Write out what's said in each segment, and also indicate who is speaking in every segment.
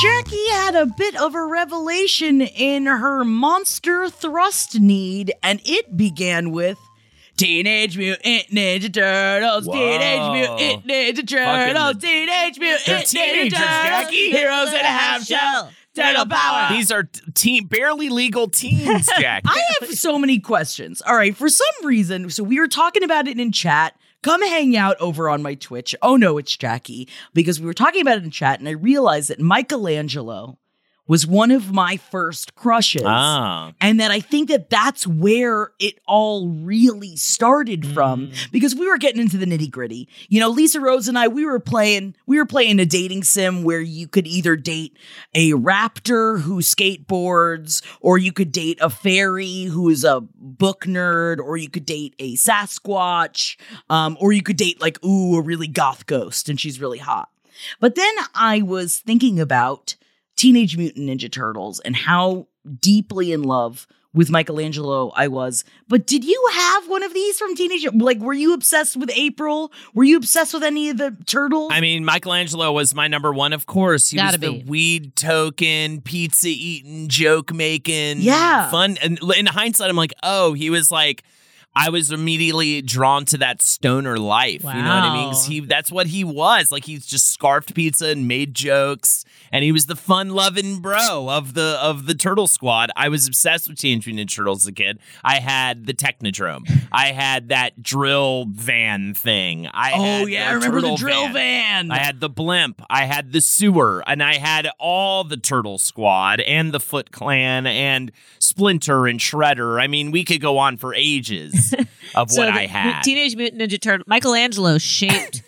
Speaker 1: Jackie had a bit of a revelation in her monster thrust need, and it began with Teenage Mutant Ninja Turtles, Teenage Mutant Ninja Turtles,
Speaker 2: the-
Speaker 1: Teenage Mutant Ninja Turtles,
Speaker 2: Jackie.
Speaker 1: Heroes in a half shell, Turtle Power.
Speaker 2: These are t- teen, barely legal teens, Jack.
Speaker 1: I have so many questions. All right, for some reason, so we were talking about it in chat. Come hang out over on my Twitch. Oh no, it's Jackie. Because we were talking about it in chat, and I realized that Michelangelo was one of my first crushes.
Speaker 2: Ah.
Speaker 1: And that I think that that's where it all really started from
Speaker 2: Mm.
Speaker 1: because we were getting into the nitty gritty. You know, Lisa Rose and I, we were playing, we were playing a dating sim where you could either date a raptor who skateboards, or you could date a fairy who is a book nerd, or you could date a Sasquatch, um, or you could date like, ooh, a really goth ghost and she's really hot. But then I was thinking about Teenage Mutant Ninja Turtles and how deeply in love with Michelangelo I was. But did you have one of these from Teenage like were you obsessed with April? Were you obsessed with any of the turtles?
Speaker 2: I mean, Michelangelo was my number one, of course. He
Speaker 3: Gotta
Speaker 2: was the weed token, pizza eating, joke making,
Speaker 1: Yeah.
Speaker 2: fun. And in hindsight, I'm like, oh, he was like. I was immediately drawn to that stoner life. You know what I mean? He that's what he was. Like he's just scarfed pizza and made jokes, and he was the fun loving bro of the of the Turtle Squad. I was obsessed with Teenage Mutant Ninja Turtles as a kid. I had the Technodrome. I had that drill van thing. I
Speaker 1: oh
Speaker 2: had
Speaker 1: yeah, I remember the drill van.
Speaker 2: I had the blimp, I had the sewer, and I had all the Turtle Squad and the Foot Clan and Splinter and Shredder. I mean, we could go on for ages of
Speaker 3: So
Speaker 2: what
Speaker 3: the
Speaker 2: I had.
Speaker 3: Teenage Mutant Ninja Turtle. Michelangelo shaped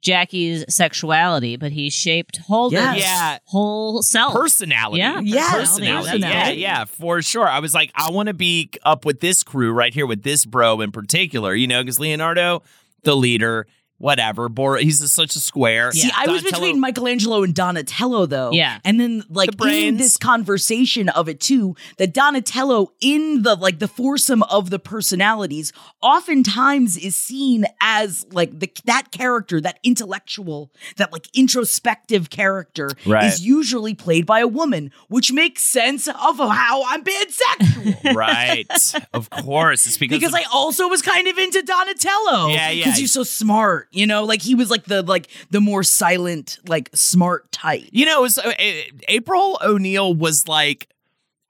Speaker 3: Jackie's sexuality, but he shaped Holden's
Speaker 1: Yes.
Speaker 2: Yeah.
Speaker 3: whole self.
Speaker 2: personality.
Speaker 3: Yeah,
Speaker 1: Yes,
Speaker 2: personality. Yeah, yeah, for sure. I was like, I want to be up with this crew right here with this bro in particular, you know, because Leonardo, the leader, whatever, Bor- he's a, such a square.
Speaker 1: See, I was
Speaker 2: Donatello-
Speaker 1: between Michelangelo and Donatello, though.
Speaker 3: Yeah.
Speaker 1: and then like
Speaker 2: The
Speaker 1: in this conversation of it too, that Donatello in the like the foursome of the personalities, oftentimes is seen as like the that character, that intellectual, that like introspective character,
Speaker 2: Right.
Speaker 1: is usually played by a woman, which makes sense of how I'm pansexual.
Speaker 2: right. Of course. It's because,
Speaker 1: Because
Speaker 2: of-
Speaker 1: I also was kind of into Donatello.
Speaker 2: Yeah, yeah.
Speaker 1: because you're so smart, you know, like he was like the like the more silent, like smart type.
Speaker 2: You know, it was, uh, uh, April O'Neil was like,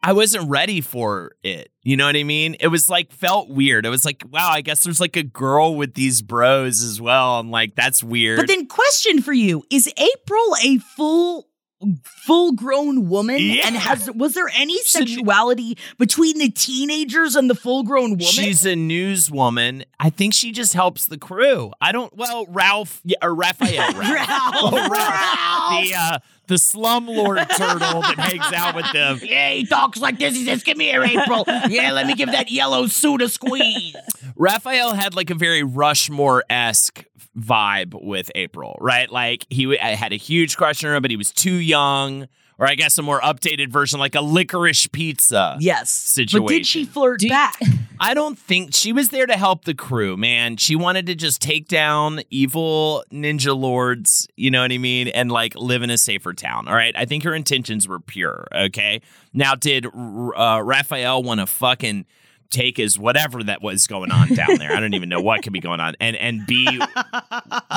Speaker 2: I wasn't ready for it. You know what I mean? It was like felt weird. It was like, wow, I guess there's like a girl with these bros as well. I'm like, that's weird.
Speaker 1: But then, question for you: Is April a full? Full grown woman,
Speaker 2: Yeah.
Speaker 1: and has was there any sexuality between the teenagers and the full grown woman?
Speaker 2: She's a newswoman. I think she just helps the crew. I don't. Well, Ralph yeah, or Raphael.
Speaker 1: Ralph, Ralph.
Speaker 2: The uh, the slumlord turtle that hangs out with them.
Speaker 1: Yeah, he talks like this. He says, "Come here, April. yeah, let me give that yellow suit a squeeze."
Speaker 2: Raphael had like a very Rushmore esque vibe with April, right? Like he w- had a huge crush on her, but he was too young, or I guess a more updated version, like a licorice pizza.
Speaker 1: Yes. Situation. But did she
Speaker 2: situation.
Speaker 1: flirt back?
Speaker 2: I don't think she was there to help the crew, man. She wanted to just take down evil ninja lords, you know what I mean, and like live in a safer town. All right. I think her intentions were pure. Okay. Now, did uh, Raphael want to fucking take is whatever that was going on down there? I don't even know what could be going on, and and be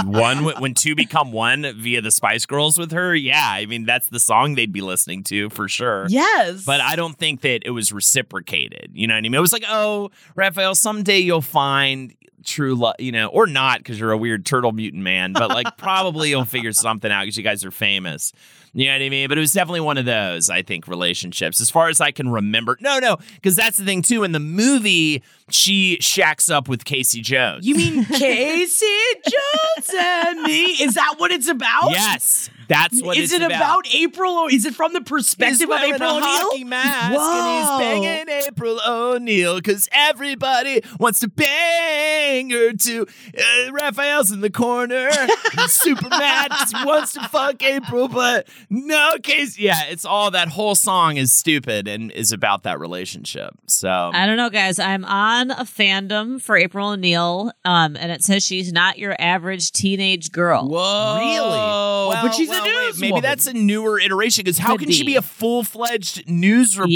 Speaker 2: one when two become one via the Spice Girls with her. Yeah, I mean that's the song they'd be listening to for sure.
Speaker 1: yes.
Speaker 2: But I don't think that it was reciprocated. You know what I mean? It was like, oh, Raphael, someday you'll find true love, you know, or not because you're a weird turtle mutant man, but like probably you'll figure something out because you guys are famous. You know what I mean? But it was definitely one of those, I think, relationships. As far as I can remember. No, no, because that's the thing too. In the movie, she shacks up with Casey Jones.
Speaker 1: You mean Casey Jones and me? Is that what it's about?
Speaker 2: yes, that's what
Speaker 1: is
Speaker 2: it's
Speaker 1: it about. April? Or Is it from the
Speaker 2: He's
Speaker 1: perspective of April
Speaker 2: a hockey
Speaker 1: O'Neil?
Speaker 2: mask
Speaker 1: Whoa.
Speaker 2: and he's banging April O'Neil because everybody wants to bang her too. Uh, Raphael's in the corner, He's super mad 'cause he wants to fuck April, but no case. Yeah, it's all that whole song is stupid and is about that relationship. So
Speaker 3: I don't know, guys. I'm on a fandom for April O'Neil, um, and it says she's not your average teenage girl.
Speaker 1: Whoa.
Speaker 2: Really?
Speaker 1: Well, but she's
Speaker 2: well,
Speaker 1: a
Speaker 2: wait,
Speaker 1: news
Speaker 2: Maybe
Speaker 1: woman.
Speaker 2: that's a newer iteration because how
Speaker 3: Could
Speaker 2: can she
Speaker 3: be.
Speaker 2: be a full fledged news reporter,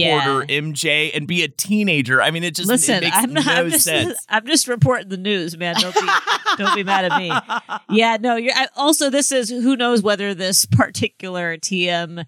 Speaker 3: Yeah.
Speaker 2: MJ, and be a teenager? I mean, it just
Speaker 3: Listen,
Speaker 2: it makes
Speaker 3: I'm, not,
Speaker 2: no
Speaker 3: I'm just
Speaker 2: sense.
Speaker 3: I'm just reporting the news, man. Don't be don't be mad at me. Yeah, no. You're I, also this is who knows whether this particular TM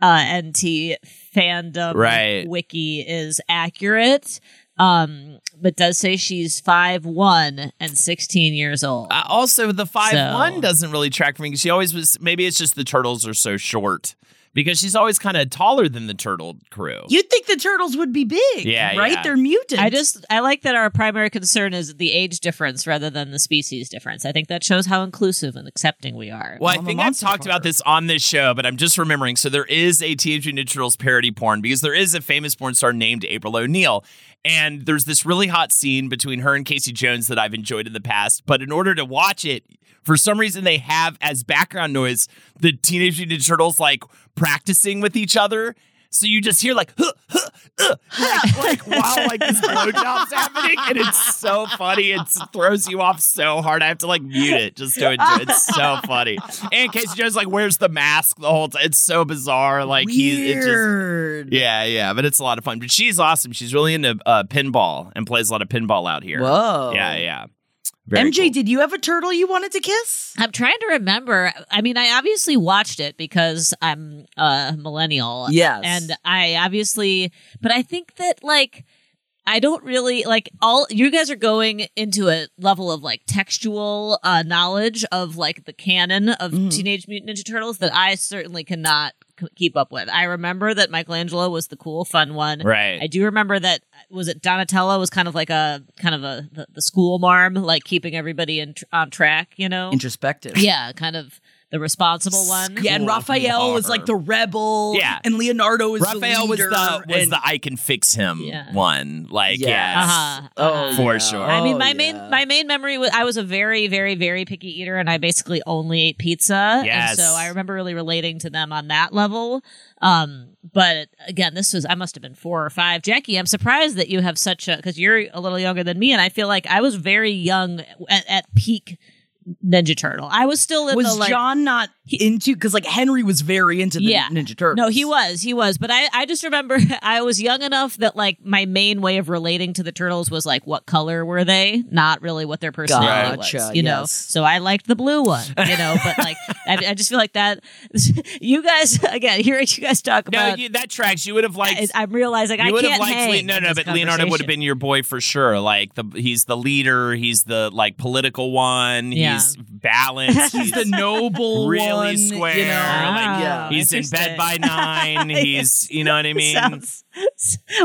Speaker 3: uh, NT fandom
Speaker 2: Right.
Speaker 3: wiki is accurate. Um, but does say she's five one and sixteen years old.
Speaker 2: Uh, also, the five
Speaker 3: So-
Speaker 2: one doesn't really track for me. 'cause She always was. Maybe it's just the turtles are so short because she's always kind of taller than the turtle crew.
Speaker 1: You'd think the turtles would be big.
Speaker 2: Yeah,
Speaker 1: Right?
Speaker 2: yeah.
Speaker 1: They're mutants.
Speaker 3: I just I like that our primary concern is the age difference rather than the species difference. I think that shows how inclusive and accepting we are.
Speaker 2: Well, I
Speaker 1: I'm a
Speaker 2: think I've talked
Speaker 1: fucker.
Speaker 2: about this on this show, but I'm just remembering. So there is a Teenage Mutant Ninja Turtles parody porn because there is a famous porn star named April O'Neil. And there's this really hot scene between her and Casey Jones that I've enjoyed in the past. But in order to watch it, for some reason they have as background noise the Teenage Mutant Ninja Turtles like practicing with each other. So you just hear like, huh, huh, uh, like, like while like this blowjob's happening, and it's so funny. It throws you off so hard. I have to like mute it just to enjoy. it. It's so funny. And Casey Jones like wears the mask the whole time. It's so bizarre. Like he, it just
Speaker 1: Weird.
Speaker 2: yeah, yeah. But it's a lot of fun. But she's awesome. She's really into uh, pinball and plays a lot of pinball out here.
Speaker 1: Whoa.
Speaker 2: Yeah, yeah. Very
Speaker 1: MJ,
Speaker 2: cool.
Speaker 1: did you have a turtle you wanted to kiss?
Speaker 3: I'm trying to remember. I mean, I obviously watched it because I'm a millennial.
Speaker 1: Yes.
Speaker 3: And I obviously, but I think that like, I don't really like all you guys are going into a level of like textual uh, knowledge of like the canon of
Speaker 1: Mhm.
Speaker 3: Teenage Mutant Ninja Turtles that I certainly cannot c- keep up with. I remember that Michelangelo was the cool, fun one.
Speaker 2: Right.
Speaker 3: I do remember that was it Donatello was kind of like a kind of a the, the school marm, like keeping everybody in tr- on track. You know,
Speaker 1: Introspective.
Speaker 3: yeah, kind of the responsible one.
Speaker 1: Yeah, and Raphael was like the rebel.
Speaker 2: Yeah.
Speaker 1: And Leonardo was
Speaker 2: Raphael
Speaker 1: the
Speaker 2: was the was
Speaker 1: and-
Speaker 2: the I can fix him
Speaker 3: Yeah.
Speaker 2: one. Like
Speaker 1: Yes.
Speaker 2: yeah.
Speaker 3: Uh-huh.
Speaker 1: Oh,
Speaker 3: uh-huh.
Speaker 2: For
Speaker 1: yeah.
Speaker 2: sure.
Speaker 3: I mean,
Speaker 1: Oh,
Speaker 3: my main
Speaker 1: yeah.
Speaker 3: my main memory was I was a very very very picky eater, and I basically only ate pizza.
Speaker 2: Yes.
Speaker 3: And so I remember really relating to them on that level. Um, but again, this was I must have been four or five. Jackie, I'm surprised that you have such a because you're a little younger than me, and I feel like I was very young at, at peak Ninja Turtle. I was still in
Speaker 1: was
Speaker 3: the like.
Speaker 1: John not into because like Henry was very into the
Speaker 3: Yeah.
Speaker 1: Ninja Turtles.
Speaker 3: No, he was, he was. But I, I just remember I was young enough that like my main way of relating to the turtles was like what color were they, not really what their personality
Speaker 1: Gotcha,
Speaker 3: was. You know, so I liked the blue one. You know, but like I, I just feel like that. You guys again, hearing you guys talk
Speaker 2: No,
Speaker 3: about.
Speaker 2: you, that tracks. You would have liked.
Speaker 3: I, am realizing I
Speaker 2: would
Speaker 3: can't
Speaker 2: have liked
Speaker 3: hang
Speaker 2: no, no, but Leonardo would have been your boy for sure. Like the he's the leader, he's the like political one,
Speaker 3: Yeah.
Speaker 2: He's balanced,
Speaker 1: He's the noble
Speaker 2: Really
Speaker 1: one,
Speaker 2: square,
Speaker 1: You know?
Speaker 3: Ah,
Speaker 1: yeah.
Speaker 2: he's in bed by nine. He's you know what I mean.
Speaker 3: Sounds-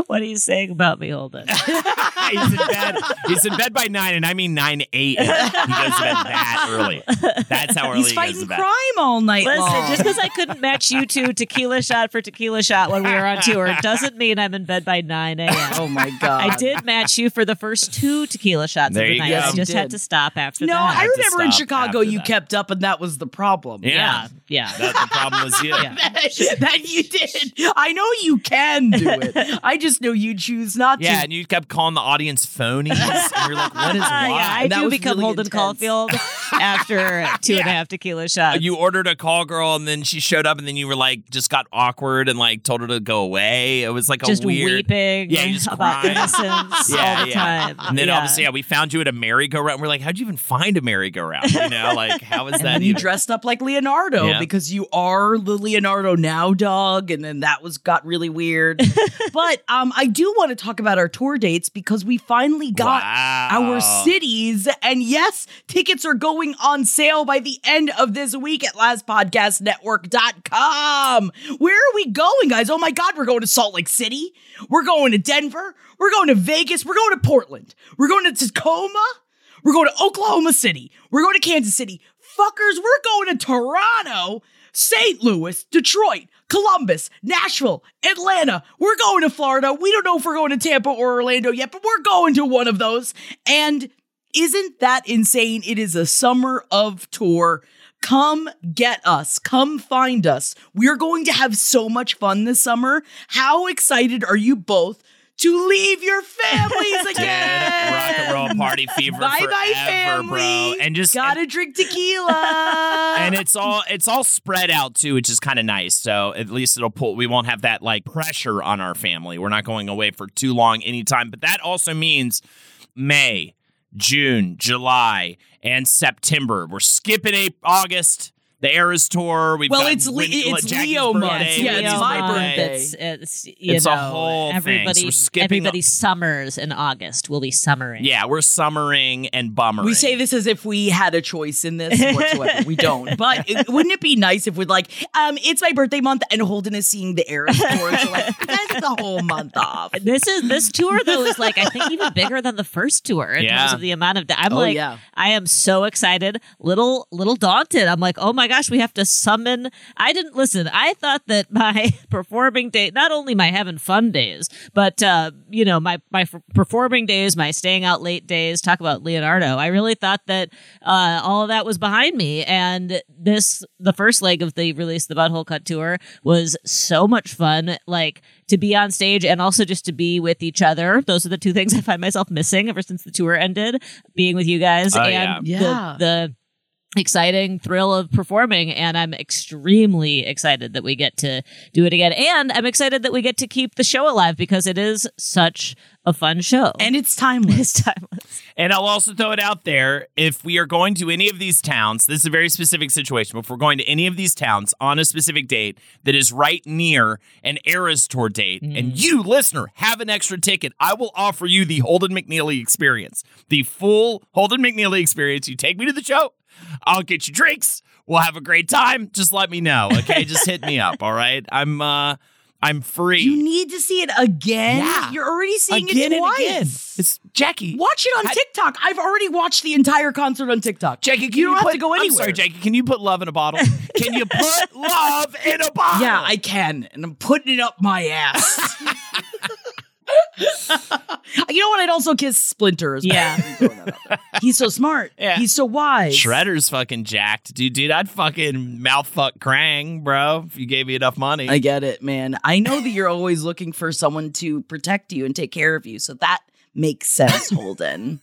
Speaker 3: what are you saying about me, Holden?
Speaker 2: he's in bed. He's in bed by nine, and I mean nine eight. He goes to bed that early. That's how early
Speaker 1: He's
Speaker 2: he goes
Speaker 1: fighting
Speaker 2: to bed.
Speaker 1: crime all night
Speaker 3: Listen,
Speaker 1: long.
Speaker 3: just because I couldn't match you two tequila shot for tequila shot when we were on tour doesn't mean I'm in bed by 9 a.m.
Speaker 1: oh my god!
Speaker 3: I did match you for the first two tequila shots
Speaker 2: There
Speaker 3: of the night.
Speaker 2: go.
Speaker 3: I
Speaker 2: Yes,
Speaker 1: you
Speaker 3: just had to stop after that.
Speaker 1: No,
Speaker 3: that.
Speaker 1: I
Speaker 2: to
Speaker 1: remember in Chicago Chicago you
Speaker 2: that.
Speaker 1: kept up, and that was the problem.
Speaker 2: Yeah.
Speaker 3: Yeah.
Speaker 2: That, the problem was you.
Speaker 3: Yeah.
Speaker 1: that, that you did. I know you can do it. I just know you choose not
Speaker 2: Yeah,
Speaker 1: to.
Speaker 2: Yeah, and you kept calling the audience phonies. and you're like, what is why?
Speaker 3: yeah, I do become
Speaker 1: really
Speaker 3: Holden
Speaker 1: intense.
Speaker 3: Caulfield after two and a half tequila shots.
Speaker 2: you ordered a call girl and then she showed up and then you were like just got awkward and like told her to go away. It was like a
Speaker 3: just
Speaker 2: weird
Speaker 3: weeping
Speaker 2: Yeah, you just
Speaker 3: about
Speaker 2: crying.
Speaker 3: innocence
Speaker 2: Yeah,
Speaker 3: all the
Speaker 2: yeah.
Speaker 3: time.
Speaker 2: And then
Speaker 3: yeah.
Speaker 2: obviously, yeah, we found you at a merry-go-round. We're like, how'd you even find a merry-go-round? You know, like how is that
Speaker 1: you dressed up like Leonardo
Speaker 2: Yeah.
Speaker 1: because you are the Leonardo now dog, and then that was got really weird. but um, I do want to talk about our tour dates because we finally got
Speaker 2: Wow.
Speaker 1: our cities, and yes, tickets are going on sale by the end of this week at lastpodcastnetwork.com. Where are we going, guys? Oh my God, we're going to Salt Lake City. We're going to Denver. We're going to Vegas. We're going to Portland. We're going to Tacoma. We're going to Oklahoma City. We're going to Kansas City. Fuckers, we're going to Toronto, St. Louis, Detroit, Columbus, Nashville, Atlanta. We're going to Florida. We don't know if we're going to Tampa or Orlando yet, but we're going to one of those. And isn't that insane? It is a summer of tour. Come get us. Come find us. We're going to have so much fun this summer. How excited are you both to leave your families again?
Speaker 2: rock and roll party fever
Speaker 1: Bye
Speaker 2: forever,
Speaker 1: bye, family.
Speaker 2: bro. And just
Speaker 1: gotta drink tequila.
Speaker 2: and it's all it's all spread out too, which is kind of nice. So at least it'll pull. We won't have that like pressure on our family. We're not going away for too long anytime. But that also means May, June, July, and September. We're skipping a- August. The Eras tour. We've
Speaker 1: Well,
Speaker 2: got
Speaker 1: it's Le-
Speaker 2: Whitney-
Speaker 1: it's
Speaker 2: Jackie's
Speaker 1: Leo month.
Speaker 2: birthday,
Speaker 1: Yeah, it's
Speaker 2: Whitney's
Speaker 1: my
Speaker 2: birthday.
Speaker 1: birthday.
Speaker 3: It's, it's, you
Speaker 2: It's a
Speaker 3: know,
Speaker 2: whole thing. So
Speaker 3: everybody,
Speaker 2: we're skipping
Speaker 3: everybody
Speaker 2: a-
Speaker 3: summers in August. We'll be summering.
Speaker 2: Yeah, we're summering and bummering.
Speaker 1: We say this as if we had a choice in this whatsoever. we don't. But it, wouldn't it be nice if we'd like, um, it's my birthday month and Holden is seeing the Eras tour. So like, that's the whole month off.
Speaker 3: This is this tour though is like I think even bigger than the first tour in
Speaker 2: Yeah.
Speaker 3: terms of the amount of. I'm
Speaker 1: Oh,
Speaker 3: like
Speaker 1: yeah.
Speaker 3: I am so excited, little little daunted. I'm like, oh my gosh, we have to summon. I didn't listen. I thought that my performing day, not only my having fun days, but uh, you know my my f- performing days, my staying out late days. Talk about Leonardo. I really thought that uh, all of that was behind me, and this the first leg of the release the Butthole Cut tour was so much fun. Like to be on stage and also just to be with each other. Those are the two things I find myself missing ever since the tour ended. Being with you guys
Speaker 2: Oh,
Speaker 3: and
Speaker 1: yeah.
Speaker 3: the,
Speaker 1: Yeah.
Speaker 3: the exciting thrill of performing and I'm extremely excited that we get to do it again and I'm excited that we get to keep the show alive because it is such a fun show
Speaker 1: And it's timeless.
Speaker 3: it's timeless
Speaker 2: And I'll also throw it out there if we are going to any of these towns, this is a very specific situation, but if we're going to any of these towns on a specific date that is right near an Eras Tour date, and mm. you, listener, have an extra ticket, I will offer you the Holden McNeely experience. The full Holden McNeely experience. You take me to the show, I'll get you drinks. We'll have a great time. Just let me know. Okay. Just hit me up. All right. I'm uh I'm free.
Speaker 1: You need to see it again.
Speaker 2: Yeah.
Speaker 1: You're already seeing
Speaker 2: again
Speaker 1: it twice.
Speaker 2: again. It's Jackie.
Speaker 1: Watch it on
Speaker 2: I-
Speaker 1: TikTok. I've already watched the entire concert on TikTok.
Speaker 2: Jackie, can
Speaker 1: you don't have to go
Speaker 2: I'm
Speaker 1: anywhere.
Speaker 2: sorry, Jackie. Can you put love in a bottle? Can you put love in a bottle?
Speaker 1: Yeah, I can, and I'm putting it up my ass. you know what? I'd also kiss Splinter as well.
Speaker 3: Yeah.
Speaker 1: He's so smart.
Speaker 2: Yeah.
Speaker 1: He's so wise.
Speaker 2: Shredder's fucking jacked, dude. Dude, I'd fucking mouth fuck Krang, bro, if you gave me enough money.
Speaker 1: I get it, man. I know that you're always looking for someone to protect you and take care of you. So that makes sense, Holden.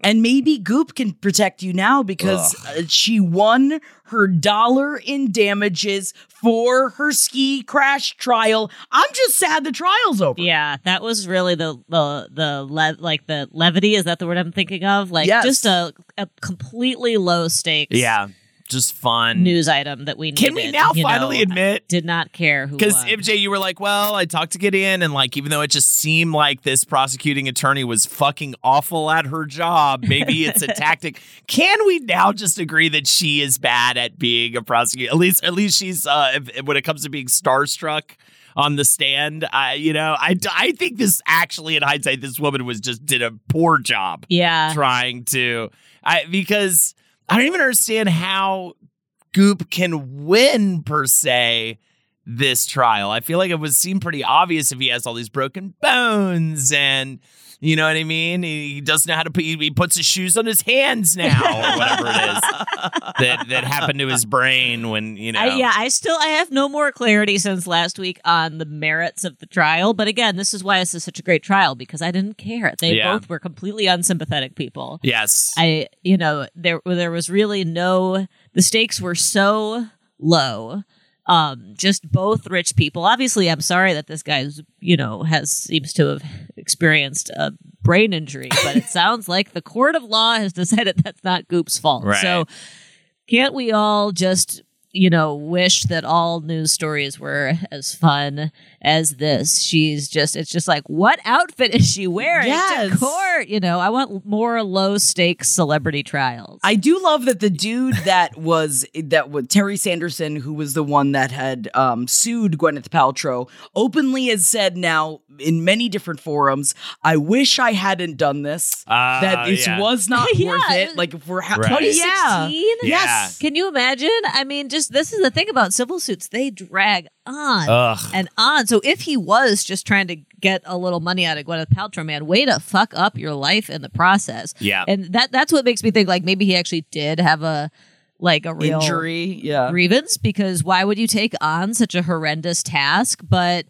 Speaker 1: And maybe Goop can protect you now because uh, she won her dollar in damages for her ski crash trial. I'm just sad the trial's over.
Speaker 3: Yeah, that was really the the the le- like the levity. Is that the word I'm thinking of? Like
Speaker 1: Yes.
Speaker 3: just a, a completely low stakes
Speaker 2: yeah, just fun.
Speaker 3: news item that we
Speaker 2: Can we now finally
Speaker 3: know.
Speaker 2: admit?
Speaker 3: Did not care who
Speaker 2: Because. MJ, you were like, well, I talked to Gideon, and like, even though it just seemed like this prosecuting attorney was fucking awful at her job, maybe it's a tactic. Can we now just agree that she is bad at being a prosecutor? At least, at least she's uh, if, when it comes to being starstruck on the stand. I, you know, I, I think this actually, in hindsight, this woman was just did a poor job
Speaker 3: yeah,
Speaker 2: trying to, I because I don't even understand how Goop can win per se this trial. I feel like it would seem pretty obvious if he has all these broken bones and you know what I mean? He doesn't know how to put. He puts his shoes on his hands now, or whatever it is that that happened to his brain when you know.
Speaker 3: I, yeah, I still I have no more clarity since last week on the merits of the trial. But again, this is why this is such a great trial because I didn't care. They
Speaker 2: Yeah.
Speaker 3: both were completely unsympathetic people.
Speaker 2: Yes.
Speaker 3: I, you know, there there was really no. The stakes were so low. Um, just both rich people. Obviously, I'm sorry that this guy's, you know, has seems to have experienced a brain injury, but it sounds like the court of law has decided that's not Goop's fault.
Speaker 2: Right.
Speaker 3: So, can't we all just, you know, wish that all news stories were as fun as this? She's just, it's just like, what outfit is she wearing to court? You know, I want more low stakes celebrity trials.
Speaker 1: I do love that the dude that was that was Terry Sanderson, who was the one that had um, sued Gwyneth Paltrow, openly has said now in many different forums, "I wish I hadn't done this.
Speaker 2: Ah,
Speaker 1: that this
Speaker 2: yeah.
Speaker 1: was not
Speaker 3: Yeah,
Speaker 1: worth
Speaker 3: it-
Speaker 1: it. Like if we're ha-
Speaker 2: Right.
Speaker 1: yeah,
Speaker 3: 2016?
Speaker 2: Yes.
Speaker 3: Can you imagine? I mean, just this is the thing about civil suits. They drag on
Speaker 2: Ugh.
Speaker 3: and on. So if he was just trying to get a little money out of Gwyneth Paltrow, man, way to fuck up your life in the process.
Speaker 2: Yeah.
Speaker 3: And that that's what makes me think like maybe he actually did have a like a real
Speaker 1: injury. Yeah,
Speaker 3: grievance because why would you take on such a horrendous task? But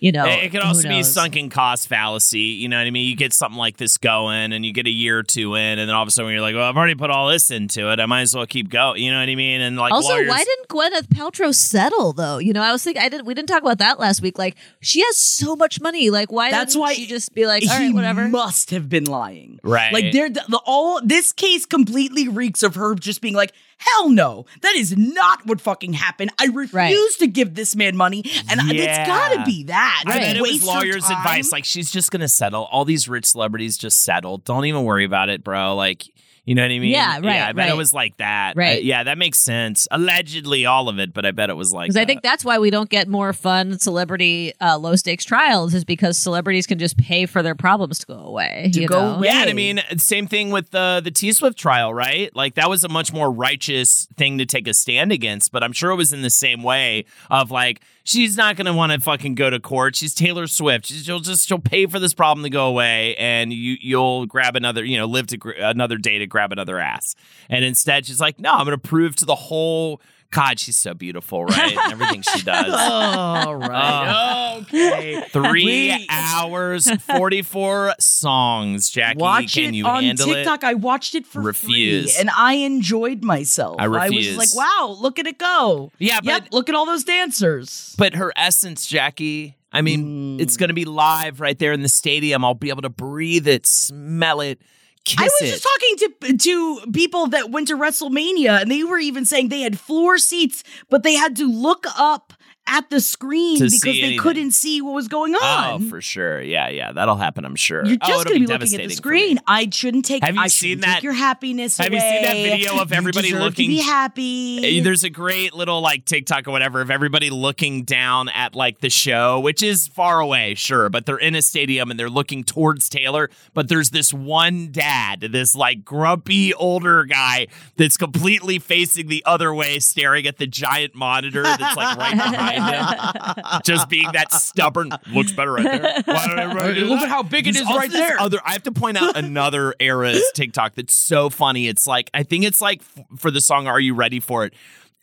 Speaker 3: you know,
Speaker 2: It, it could also be a
Speaker 3: knows?
Speaker 2: sunken cost fallacy. You know what I mean? You get something like this going, and you get a year or two in, and then all of a sudden you're like, "Well, I've already put all this into it. I might as well keep going." You know what I mean? And like,
Speaker 3: Also,
Speaker 2: lawyers,
Speaker 3: why didn't Gwyneth Paltrow settle though? You know, I was thinking I didn't. We didn't talk about that last week. Like, she has so much money. Like, why?
Speaker 1: That's why
Speaker 3: she just be like, all
Speaker 1: he
Speaker 3: right, whatever.
Speaker 1: must have been lying.
Speaker 2: Right.
Speaker 1: Like they're the, the all this case completely reeks of her just being like, hell no, that is not what fucking happened. I refuse
Speaker 3: Right.
Speaker 1: to give this man money, and I-
Speaker 2: Yeah.
Speaker 1: it's gotta be that.
Speaker 2: I
Speaker 3: Right.
Speaker 2: bet it was lawyers' advice. Like, she's just gonna settle. All these rich celebrities just settle. Don't even worry about it, bro. Like, you know what I mean?
Speaker 3: Yeah, right,
Speaker 2: Yeah, I bet it was like that.
Speaker 3: Right.
Speaker 2: Uh, yeah, that makes sense. Allegedly, all of it, but I bet it was like.
Speaker 3: Because I think that's why we don't get more fun celebrity uh, low stakes trials is because celebrities can just pay for their problems to go away.
Speaker 1: To
Speaker 3: you
Speaker 1: go
Speaker 3: know?
Speaker 1: away.
Speaker 2: Yeah, I mean, same thing with the the T Swift trial, right? Like that was a much more righteous thing to take a stand against, but I'm sure it was in the same way of like she's not going to want to fucking go to court. She's Taylor Swift. She'll just she'll pay for this problem to go away, and you you'll grab another, you know, live to gr- another day to grab another ass. And instead, she's like, no, I'm going to prove to the whole. God, she's so beautiful, right? And everything she does.
Speaker 1: All right.
Speaker 2: Oh, okay. Three
Speaker 1: We-
Speaker 2: hours, 44 songs. Jackie,
Speaker 1: Watch
Speaker 2: can
Speaker 1: it
Speaker 2: you
Speaker 1: on
Speaker 2: handle
Speaker 1: TikTok.
Speaker 2: it?
Speaker 1: I watched it for
Speaker 2: Refuse.
Speaker 1: free, and I enjoyed myself.
Speaker 2: I
Speaker 1: was like, "Wow, look at it go!"
Speaker 2: Yeah,
Speaker 1: yep,
Speaker 2: but-
Speaker 1: look at all those dancers.
Speaker 2: But her essence, Jackie, I mean,
Speaker 1: Mm.
Speaker 2: it's going to be live right there in the stadium. I'll be able to breathe it, smell it, kiss
Speaker 1: I was
Speaker 2: it.
Speaker 1: just talking to to people that went to WrestleMania, and they were even saying they had floor seats, but they had to look up at the screen
Speaker 2: To
Speaker 1: because they
Speaker 2: anything.
Speaker 1: couldn't see what was going on.
Speaker 2: Oh, for sure. Yeah, yeah. That'll happen, I'm sure.
Speaker 1: You're
Speaker 2: oh,
Speaker 1: just
Speaker 2: it'll
Speaker 1: going to be looking at the screen. I shouldn't take.
Speaker 2: Have you
Speaker 1: I
Speaker 2: seen that?
Speaker 1: your happiness.
Speaker 2: Have you seen that video of everybody looking-
Speaker 1: To be happy.
Speaker 2: Uh, There's a great little like TikTok or whatever of everybody looking down at like the show, which is far away, sure, but they're in a stadium and they're looking towards Taylor. But there's this one dad, this like grumpy older guy that's completely facing the other way, staring at the giant monitor that's like right behind. Just being that stubborn, looks better right there. Why don't everybody
Speaker 1: Look
Speaker 2: that?
Speaker 1: at how big it
Speaker 2: There's
Speaker 1: is
Speaker 2: also
Speaker 1: right
Speaker 2: this
Speaker 1: there.
Speaker 2: Other, I have to point out another Eras TikTok that's so funny. It's like I think it's like f- for the song "Are You Ready for It,"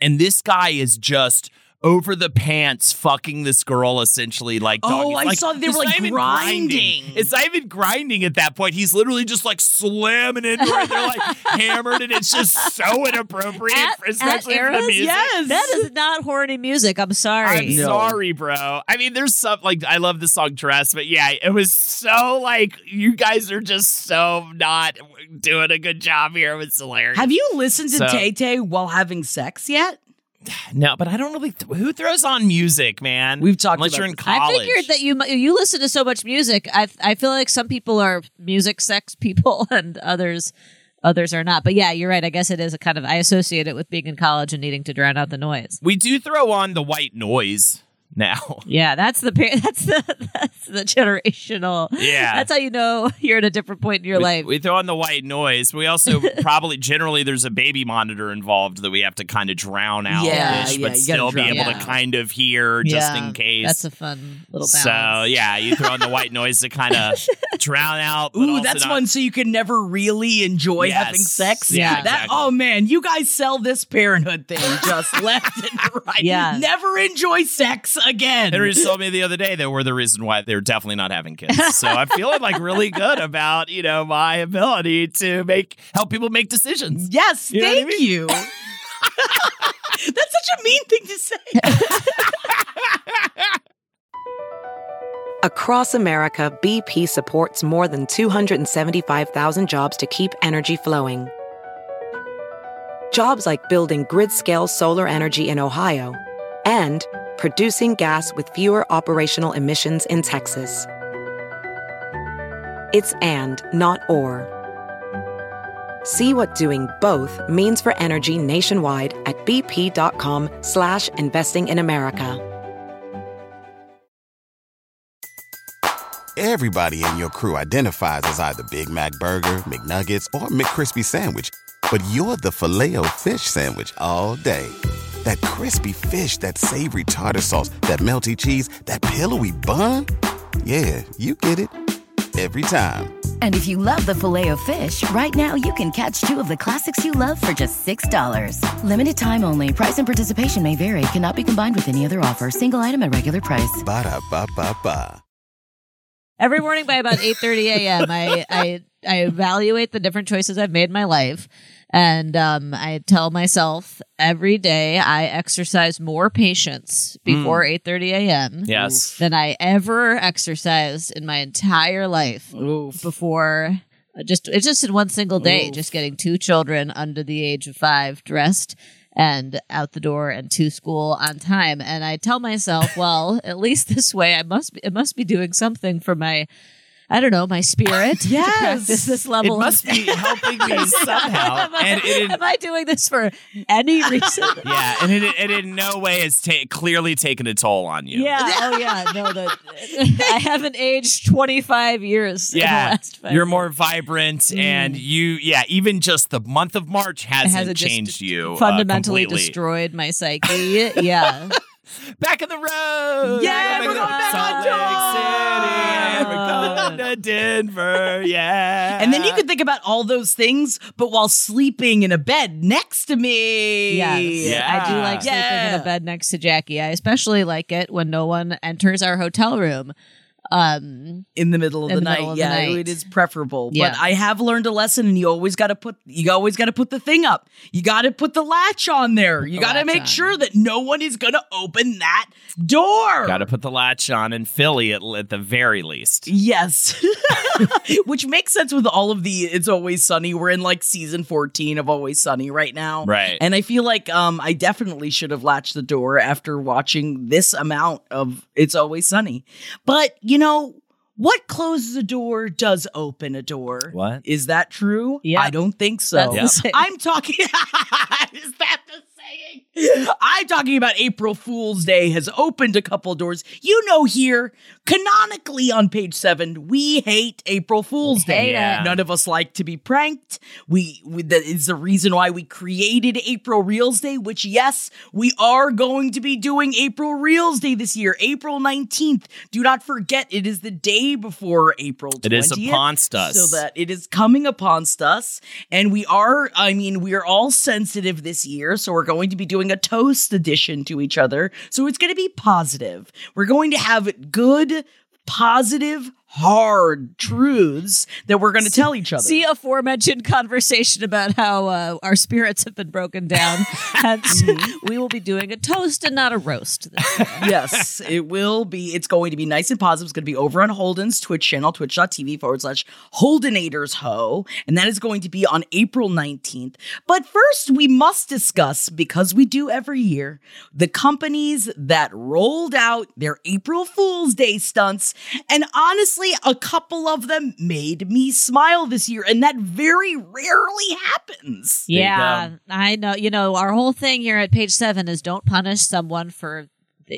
Speaker 2: and this guy is just over the pants fucking this girl essentially like
Speaker 1: Oh,
Speaker 2: dog.
Speaker 1: I
Speaker 2: like-
Speaker 1: saw they
Speaker 2: it's
Speaker 1: were, like,
Speaker 2: not even
Speaker 1: grinding.
Speaker 2: It's not even grinding at that point. He's literally just like slamming into her. They're like hammered, and it's just so inappropriate,
Speaker 3: At-
Speaker 2: especially
Speaker 3: at
Speaker 2: for the music.
Speaker 1: Yes.
Speaker 3: That is not horny music. I'm sorry.
Speaker 2: I'm sorry, bro. I mean, there's some like I love the song "Dress," but yeah, it was so like you guys are just so not doing a good job here. It was hilarious.
Speaker 1: Have you listened to
Speaker 2: So-
Speaker 1: Tay Tay while having sex yet?
Speaker 2: No, but I don't really. Who throws on music, man?
Speaker 1: We've talked
Speaker 2: unless
Speaker 1: about
Speaker 2: you're in college.
Speaker 3: I figured that you you listen to so much music. I I feel like some people are music sex people and others others are not. But yeah, you're right. I guess it is a kind of I associate it with being in college and needing to drown out the noise.
Speaker 2: we do throw on the white noise. Now.
Speaker 3: Yeah, that's the that's the that's the generational.
Speaker 2: Yeah.
Speaker 3: that's how you know you're at a different point in your
Speaker 2: we,
Speaker 3: life.
Speaker 2: we throw in the white noise. We also probably generally there's a baby monitor involved that we have to kind of drown out,
Speaker 1: Yeah,
Speaker 2: ish,
Speaker 1: yeah,
Speaker 2: but still
Speaker 1: gotta
Speaker 2: be able
Speaker 3: it
Speaker 2: to kind of hear just in case.
Speaker 3: That's a fun little balance.
Speaker 2: so yeah, you throw in the white noise to kind of drown out. But
Speaker 1: Ooh, that's
Speaker 2: not-
Speaker 1: one so you can never really enjoy
Speaker 2: Yes.
Speaker 1: having sex.
Speaker 2: Yeah,
Speaker 1: That
Speaker 2: exactly.
Speaker 1: oh man, you guys sell this parenthood thing just left and right.
Speaker 3: Yeah.
Speaker 1: Never enjoy sex again.
Speaker 2: Henry just told me the other day that we're the reason why they're definitely not having kids. So I'm feeling like really good about you know my ability to make help people make decisions.
Speaker 1: Yes,
Speaker 2: You know what I
Speaker 1: thank
Speaker 2: mean?
Speaker 1: you. That's such a mean thing to say.
Speaker 4: Across America, BP supports more than 275,000 jobs to keep energy flowing. Jobs like building grid scale solar energy in Ohio and producing gas with fewer operational emissions in Texas. It's and, not or. See what doing both means for energy nationwide at bp.com slash investing in America.
Speaker 5: Everybody in your crew identifies as either Big Mac Burger, McNuggets, or McCrispy Sandwich. But you're the Filet-O-Fish Sandwich all day. That crispy fish, that savory tartar sauce, that melty cheese, that pillowy bun. Yeah, you get it. Every time.
Speaker 6: And if you love the filet of fish, right now you can catch two of the classics you love for just $6. Limited time only. Price and participation may vary. Cannot be combined with any other offer. Single item at regular price.
Speaker 5: Ba-da-ba-ba-ba.
Speaker 3: Every morning by about eight thirty a.m., I, I I evaluate the different choices I've made in my life, and um, I tell myself every day I exercise more patience before eight thirty a.m.
Speaker 2: Yes.
Speaker 3: than I ever exercised in my entire life
Speaker 1: Oof.
Speaker 3: before. uh, Just it's just in one single day,
Speaker 1: Oof.
Speaker 3: just getting two children under the age of five dressed and out the door and to school on time. And I tell myself, well, at least this way, I must be, it must be doing something for my, I don't know, my spirit.
Speaker 1: Yes.
Speaker 3: practice this level.
Speaker 2: It
Speaker 3: of-
Speaker 2: must be helping me somehow.
Speaker 3: am, I,
Speaker 2: and it,
Speaker 3: am I doing this for any reason?
Speaker 2: yeah, and it, it in no way has ta- clearly taken a toll on you.
Speaker 3: Yeah. Oh, yeah. No, the, I haven't aged 25 years in the
Speaker 2: Yeah,
Speaker 3: last five
Speaker 2: you're more vibrant, and you, yeah, even just the month of March hasn't
Speaker 3: just
Speaker 2: changed you uh,
Speaker 3: fundamentally
Speaker 2: completely.
Speaker 3: destroyed my psyche. Yeah.
Speaker 2: Back in the road.
Speaker 1: Yeah, we're going back
Speaker 2: Salt
Speaker 1: on
Speaker 2: Lake City.
Speaker 3: tour.
Speaker 2: We're going to Denver. Yeah,
Speaker 1: And then you could think about all those things, but while sleeping in a bed next to me.
Speaker 3: Yes.
Speaker 2: Yeah.
Speaker 3: I do like sleeping in a bed next to Jackie. I especially like it when no one enters our hotel room. Um,
Speaker 1: in the middle of
Speaker 3: In
Speaker 1: the,
Speaker 3: the
Speaker 1: night.
Speaker 3: middle of the
Speaker 1: yeah,
Speaker 3: night.
Speaker 1: it is preferable.
Speaker 3: Yeah.
Speaker 1: But I have learned a lesson, and you always got to put you always got to put the thing up. You got to put the latch on there. You
Speaker 3: the
Speaker 1: got to make
Speaker 3: on.
Speaker 1: sure that no one is going to open that door.
Speaker 2: Got to put the latch on in Philly at, at the very least.
Speaker 1: Yes. Which makes sense with all of the It's Always Sunny. We're in like season 14 of Always Sunny right now.
Speaker 2: Right.
Speaker 1: And I feel like um I definitely should have latched the door after watching this amount of It's Always Sunny. But, you know, what closes a door does open a door.
Speaker 2: What?
Speaker 1: Is that true?
Speaker 3: Yeah.
Speaker 1: I don't think so.
Speaker 3: That's the
Speaker 2: Yep.
Speaker 3: saying.
Speaker 1: I'm talking. is that the saying? I'm talking about April Fool's Day has opened a couple doors. You know, here canonically on page seven, we hate April Fool's Day.
Speaker 2: It.
Speaker 1: None of us like to be pranked. We, we that is the reason why we created April Real's Day. Which yes, we are going to be doing April Real's Day this year, April 19th. Do not forget, it is the day before April 20th.
Speaker 2: It is upon us.
Speaker 1: So that it is coming upon us. And we are, I mean, we are all sensitive this year. So we're going to be doing a toast edition to each other. So it's going to be positive. We're going to have good, positive, hard truths that we're going to tell each other.
Speaker 3: See aforementioned conversation about how uh, our spirits have been broken down. Hence, we will be doing a toast and not a roast. This
Speaker 1: yes, it will be. It's going to be nice and positive. It's going to be over on Holden's Twitch channel, twitch.tv forward slash Holdenators Ho. And that is going to be on April 19th. But first, we must discuss, because we do every year, the companies that rolled out their April Fool's Day stunts. And honestly, a couple of them made me smile this year. And that very rarely happens.
Speaker 3: Um, yeah, I know. You know, our whole thing here at page seven is don't punish someone for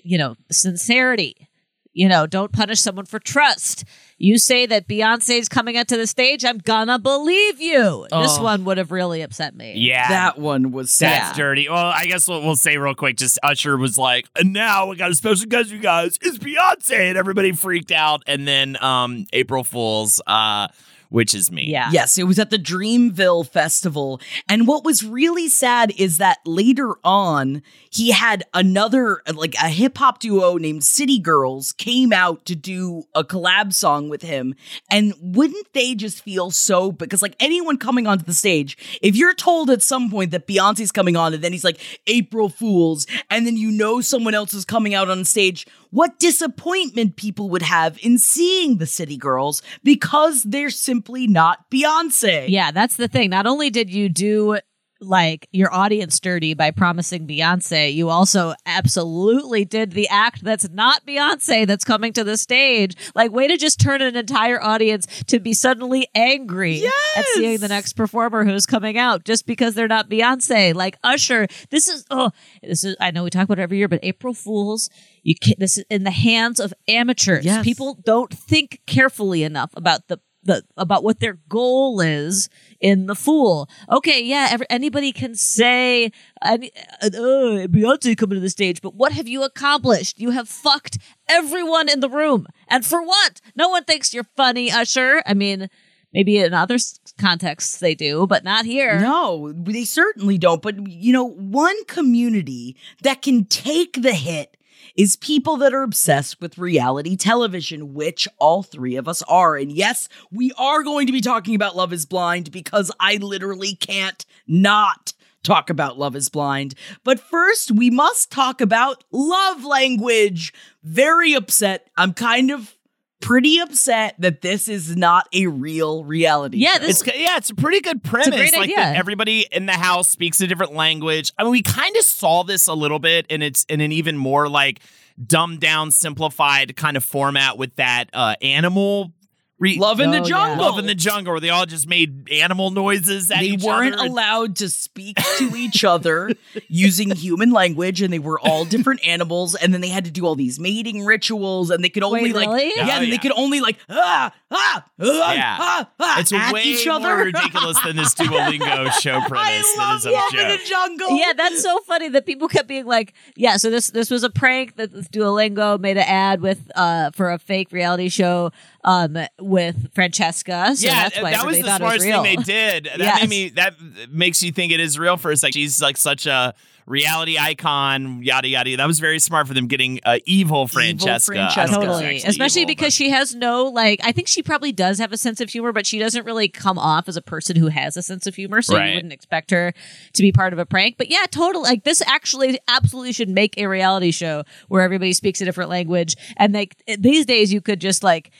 Speaker 3: you know, sincerity. You know, don't punish someone for trust. You say that Beyonce's coming out to the stage, I'm gonna believe you. This
Speaker 1: Oh.
Speaker 3: one would have really upset me.
Speaker 2: Yeah.
Speaker 1: That one was sad.
Speaker 2: That's dirty. Well, I guess we'll, we'll say real quick. Just Usher was like, and now we got a special guest, you guys. It's Beyonce, and everybody freaked out. And then um April Fools, uh, which is me.
Speaker 3: Yeah.
Speaker 1: Yes, it was at the Dreamville Festival. And what was really sad is that later on, he had another, like a hip hop duo named City Girls came out to do a collab song with him. And wouldn't they just feel so, because like anyone coming onto the stage, if you're told at some point that Beyonce's coming on and then he's like, April Fools, and then you know someone else is coming out on stage, what disappointment people would have in seeing the City Girls because they're simply not Beyonce.
Speaker 3: Yeah, that's the thing. Not only did you do like your audience dirty by promising Beyonce, you also absolutely did the act that's not Beyonce that's coming to the stage. Like, way to just turn an entire audience to be suddenly angry at seeing the next performer who's coming out just because they're not Beyonce. Like Usher, this is oh, this is I know we talk about it every year, but April Fools. You can, this is in the hands of amateurs.
Speaker 1: Yes.
Speaker 3: People don't think carefully enough about the the about what their goal is in the fool. Okay, yeah, every, anybody can say any, uh, uh, Beyonce coming to the stage, but what have you accomplished? You have fucked everyone in the room, and for what? No one thinks you're funny, Usher. I mean, maybe in other contexts they do, but not here.
Speaker 1: No, they certainly don't. But, you know, one community that can take the hit is people that are obsessed with reality television, which all three of us are. And yes, we are going to be talking about Love is Blind because I literally can't not talk about Love is Blind. But first, we must talk about love language. Very upset. I'm kind of pretty upset that this is not a real reality
Speaker 3: Yeah,
Speaker 1: show.
Speaker 3: this-
Speaker 2: It's yeah, it's a pretty good premise.
Speaker 3: great
Speaker 2: like
Speaker 3: idea.
Speaker 2: everybody in the house speaks a different language. I mean, we kind of saw this a little bit, and it's in an even more like dumbed down, simplified kind of format with that uh animal. Re-
Speaker 1: Love in the
Speaker 3: Oh, yeah.
Speaker 1: jungle.
Speaker 2: Love in the jungle, where they all just made animal noises at
Speaker 1: they
Speaker 2: each
Speaker 1: weren't
Speaker 2: other.
Speaker 1: allowed to speak to each other using human language and they were all different animals and then they had to do all these mating rituals and they could only
Speaker 3: Wait,
Speaker 1: like
Speaker 3: really?
Speaker 1: yeah,
Speaker 2: Oh,
Speaker 1: and
Speaker 2: yeah.
Speaker 1: they could only like ah ah ah,
Speaker 2: Yeah.
Speaker 1: ah, ah
Speaker 2: It's
Speaker 1: at
Speaker 2: way
Speaker 1: each
Speaker 2: more ridiculous than this Duolingo show
Speaker 1: I
Speaker 2: premise that
Speaker 1: love
Speaker 2: is a
Speaker 1: Love in
Speaker 2: joke.
Speaker 1: the Jungle
Speaker 3: yeah, that's so funny that people kept being like, "Yeah, so this this was a prank that Duolingo made an ad with uh for a fake reality show um with Francesca." So
Speaker 2: yeah,
Speaker 3: that's why
Speaker 2: that was the
Speaker 3: thought it was
Speaker 2: smartest thing they did. That
Speaker 3: Yes.
Speaker 2: made me. That makes you think it is real for a second. She's like such a reality icon. Yada yada. That was very smart for them getting uh, evil Francesca. I don't
Speaker 1: Francesca.
Speaker 3: Totally, especially
Speaker 2: evil,
Speaker 3: because she has no like. I think she probably does have a sense of humor, but she doesn't really come off as a person who has a sense of humor. So
Speaker 2: Right.
Speaker 3: you wouldn't expect her to be part of a prank. But yeah, totally. Like this actually absolutely should make a reality show where everybody speaks a different language. And like these days, you could just like,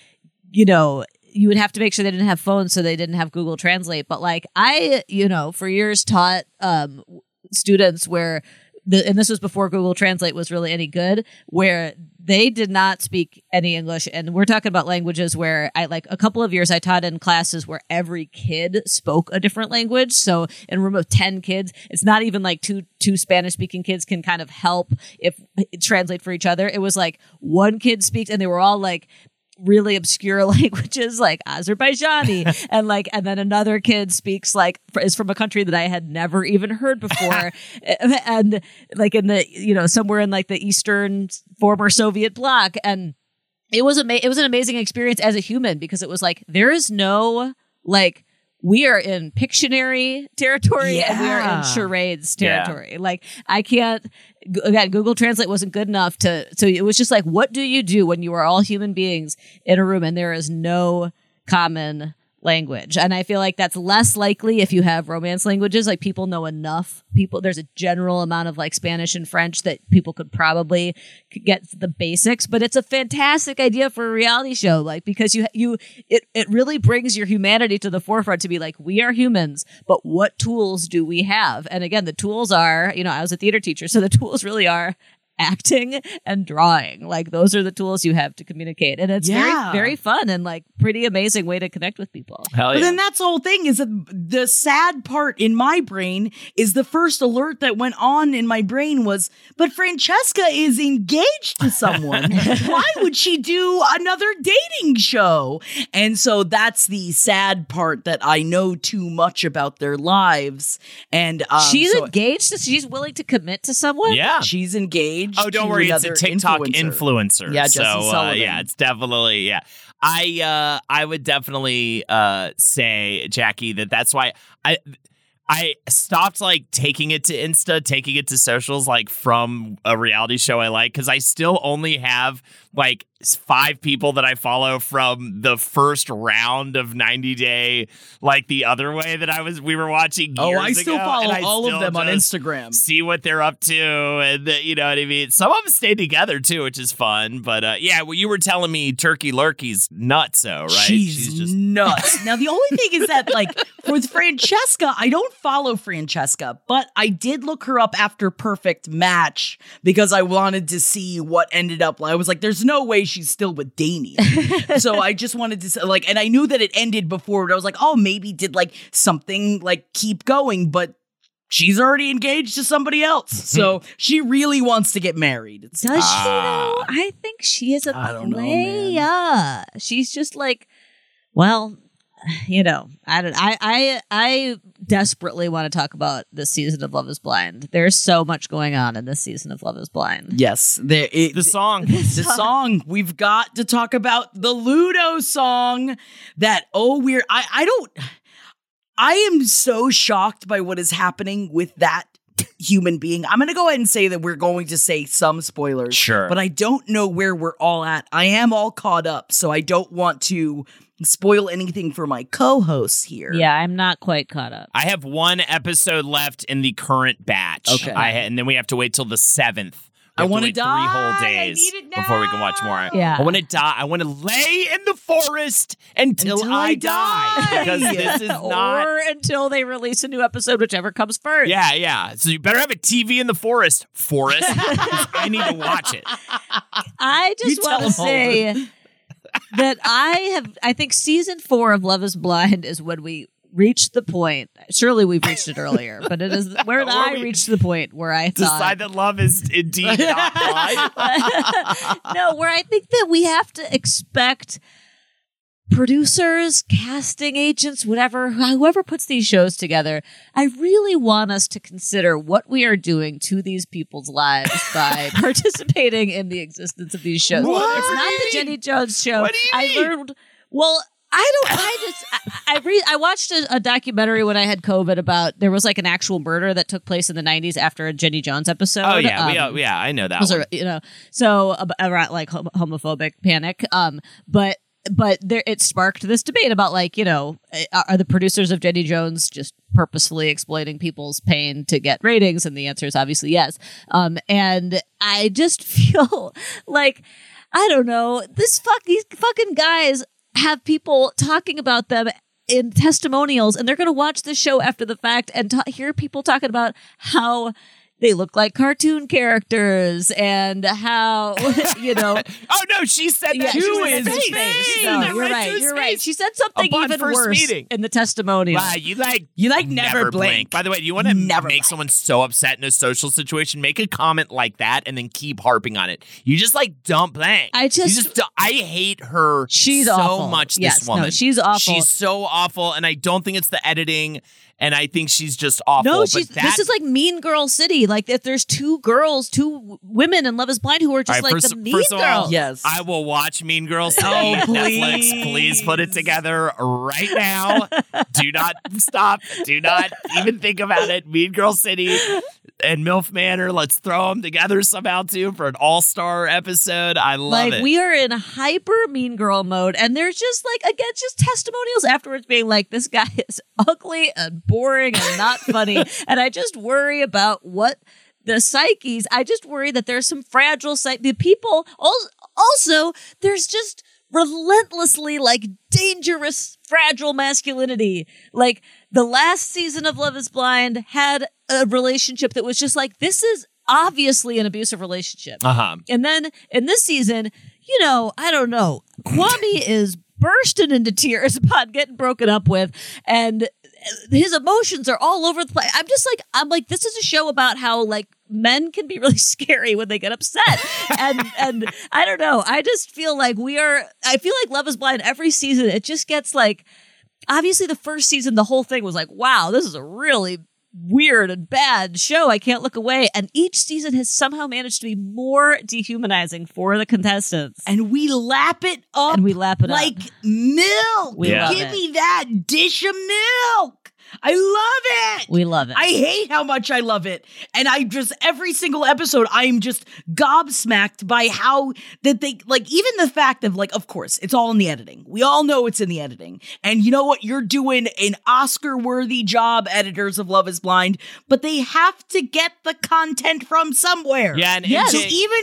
Speaker 3: you know. You would have to make sure they didn't have phones, so they didn't have Google Translate. But like I, you know, for years taught um, students where and this was before Google Translate was really any good, where they did not speak any English. And we're talking about languages where I like a couple of years I taught in classes where every kid spoke a different language. So in a room of 10 kids, it's not even like two, two Spanish speaking kids can kind of help if translate for each other. It was like one kid speaks and they were all like, really obscure languages like Azerbaijani and like and then another kid speaks like is from a country that I had never even heard before and like in the you know somewhere in like the eastern former Soviet bloc and it was ama- it was an amazing experience as a human because it was like there is no like we are in Pictionary territory and we are in charades
Speaker 2: Yeah.
Speaker 3: territory. Like I can't again Google Translate wasn't good enough to so it was just like what do you do when you are all human beings in a room and there is no common language. And i feel like that's less likely if you have romance languages. Like people know enough people there's a general amount of like spanish and french that people could probably get the basics but it's a fantastic idea for a reality show like because you you it, it really brings your humanity to the forefront to be like we are humans but what tools do we have? And again the tools are you know i was a theater teacher so the tools really are acting and drawing. Like those are the tools you have to communicate. And it's
Speaker 1: Yeah.
Speaker 3: very, very fun and like pretty amazing way to connect with people.
Speaker 2: Hell
Speaker 1: But then that's the whole thing is that the sad part in my brain is the first alert that went on in my brain was, but Francesca is engaged to someone. Why would she do another dating show? And so that's the sad part that I know too much about their lives. And um,
Speaker 3: she's
Speaker 1: so
Speaker 3: engaged. She's willing to commit to someone.
Speaker 2: yeah.
Speaker 1: she's engaged.
Speaker 2: Oh, don't worry, it's a TikTok
Speaker 1: influencer.
Speaker 2: influencer.
Speaker 1: Yeah, Jesse
Speaker 2: so uh, yeah, it's definitely yeah. I uh I would definitely uh say Jackie that that's why I I stopped like taking it to Insta, taking it to socials like from a reality show I like cuz I still only have like five people that I follow from the first round of 90 day like the other way that I was we were watching
Speaker 1: Oh, I still
Speaker 2: ago,
Speaker 1: follow
Speaker 2: I
Speaker 1: all
Speaker 2: still
Speaker 1: of them on Instagram.
Speaker 2: see what they're up to and uh, you know what i mean some of them stay together too which is fun but uh, yeah well you were telling me turkey lurkey's nuts so right
Speaker 1: She's, nuts. now the only thing is that like with Francesca, I don't follow Francesca, but I did look her up after Perfect Match because I wanted to see what ended up. I was like, there's no way she's still with Damian. so I just wanted to say, like, and I knew that it ended before, but I was like, oh, maybe did like something like keep going, but she's already engaged to somebody else. So she really wants to get married. It's
Speaker 3: Does
Speaker 2: Ah.
Speaker 3: she though? I think she is a
Speaker 1: don't know,
Speaker 3: player. She's just like, well, you know, I don't. I I I desperately want to talk about this season of Love Is Blind. There's so much going on in this season of Love Is Blind.
Speaker 1: yes, there. It,
Speaker 2: the song
Speaker 1: the song we've got to talk about the ludo song that oh we're i i don't i am so shocked by what is happening with that human being i'm gonna go ahead and say that we're going to say some spoilers
Speaker 2: Sure.
Speaker 1: but i don't know where we're all at i am all caught up so i don't want to spoil anything for my co-hosts here
Speaker 3: Yeah, I'm not quite caught up.
Speaker 2: i have one episode left in the current batch
Speaker 1: Okay.
Speaker 2: I, and then we have to wait till the seventh
Speaker 1: I
Speaker 2: want
Speaker 1: wanna die.
Speaker 2: three whole
Speaker 1: I
Speaker 2: days
Speaker 1: need it
Speaker 2: before we can watch more.
Speaker 3: Yeah.
Speaker 2: I want to die. I want to lay in the forest until,
Speaker 1: Until
Speaker 2: I,
Speaker 1: I
Speaker 2: die.
Speaker 1: die.
Speaker 2: because this is not
Speaker 3: or until they release a new episode, whichever comes first.
Speaker 2: Yeah, yeah. So you better have a TV in the forest, forest. I need to watch it.
Speaker 3: I just want to say that I have. I think season four of Love Is Blind is when we reached the point. Surely we've reached it earlier, but it is where I reached the point where I thought.
Speaker 2: Decide that love is indeed not blind.
Speaker 3: no, where I think that we have to expect producers, casting agents, whatever, whoever puts these shows together, I really want us to consider what we are doing to these people's lives by participating in the existence of these shows.
Speaker 2: What?
Speaker 3: It's not the Jenny Jones show.
Speaker 2: What do you
Speaker 3: I learned well, I don't. I just. I I, re, I watched a, a documentary when I had COVID about there was like an actual murder that took place in the '90s after a Jenny Jones episode.
Speaker 2: Oh yeah, we,
Speaker 3: Um,
Speaker 2: uh, yeah, I know that.
Speaker 3: was
Speaker 2: one.
Speaker 3: a, you know so ab- around like hom- homophobic panic um but but there it sparked this debate about like you know are, the producers of jenny jones just purposefully exploiting people's pain to get ratings? And the answer is obviously yes. Um and i just feel like i don't know this fuck these fucking guys have people talking about them in testimonials and they're going to watch the show after the fact and ta- hear people talking about how they look like cartoon characters and how you know
Speaker 2: Oh no, she said that
Speaker 3: yeah,
Speaker 2: to
Speaker 3: she
Speaker 2: his
Speaker 3: said
Speaker 2: face.
Speaker 3: face. No, you're
Speaker 2: right to
Speaker 3: right.
Speaker 2: his
Speaker 3: You're right. She said something
Speaker 2: Upon
Speaker 3: even worse
Speaker 2: meeting.
Speaker 3: in the testimonial.
Speaker 2: Wow, you like
Speaker 1: You like never blink.
Speaker 2: By the way, do you want to
Speaker 1: Never
Speaker 2: make
Speaker 1: blink.
Speaker 2: someone so upset in a social situation? Make a comment like that and then keep harping on it. You just like don't blink.
Speaker 3: I just-
Speaker 2: you just I hate her.
Speaker 3: She's
Speaker 2: so
Speaker 3: awful.
Speaker 2: much. This
Speaker 3: Yes, no,
Speaker 2: woman,
Speaker 3: she's awful.
Speaker 2: She's so awful, and I don't think it's the editing. And I think she's just awful.
Speaker 3: No,
Speaker 2: but
Speaker 3: she's.
Speaker 2: that,
Speaker 3: this is like Mean Girl City. Like if there's two girls, two women in Love Is Blind who are just
Speaker 2: All right,
Speaker 3: like
Speaker 2: first,
Speaker 3: the Mean
Speaker 2: first of all,
Speaker 3: Girls.
Speaker 1: Yes.
Speaker 2: I will watch Mean Girls.
Speaker 1: Oh,
Speaker 2: Netflix,
Speaker 1: please.
Speaker 2: please put it together right now. Do not stop. Do not even think about it. Mean Girl City and MILF Manor. Let's throw them together somehow too for an all-star episode. I love
Speaker 3: like
Speaker 2: it.
Speaker 3: we are in hyper mean girl mode and there's just like again just testimonials afterwards being like this guy is ugly and boring and not funny and i just worry about what the psyches i just worry that there's some fragile psyche the people also, also there's just relentlessly like dangerous fragile masculinity like the last season of love is blind had a relationship that was just like this is obviously an abusive relationship.
Speaker 2: Uh huh.
Speaker 3: And then in this season, you know, I don't know, Kwame is bursting into tears upon getting broken up with, and his emotions are all over the place. I'm just like, I'm like, this is a show about how like men can be really scary when they get upset, and and I don't know. I just feel like we are. I feel like Love Is Blind every season. It just gets like. Obviously, the first season, the whole thing was like, wow, this is a really weird and bad show. I can't look away. And each season has somehow managed to be more dehumanizing for the contestants.
Speaker 1: and we lap it up
Speaker 3: And we lap it up.
Speaker 1: like milk.
Speaker 3: We
Speaker 1: Give
Speaker 3: it.
Speaker 1: me that dish of milk. I love it.
Speaker 3: We love it.
Speaker 1: I hate how much I love it. And I just, every single episode, I'm just gobsmacked by how that they, like, even the fact of, like, of course, it's all in the editing. We all know it's in the editing. And you know what? You're doing an Oscar worthy job, editors of Love is Blind, but they have to get the content from somewhere.
Speaker 2: Yeah, and
Speaker 1: Yes. So even,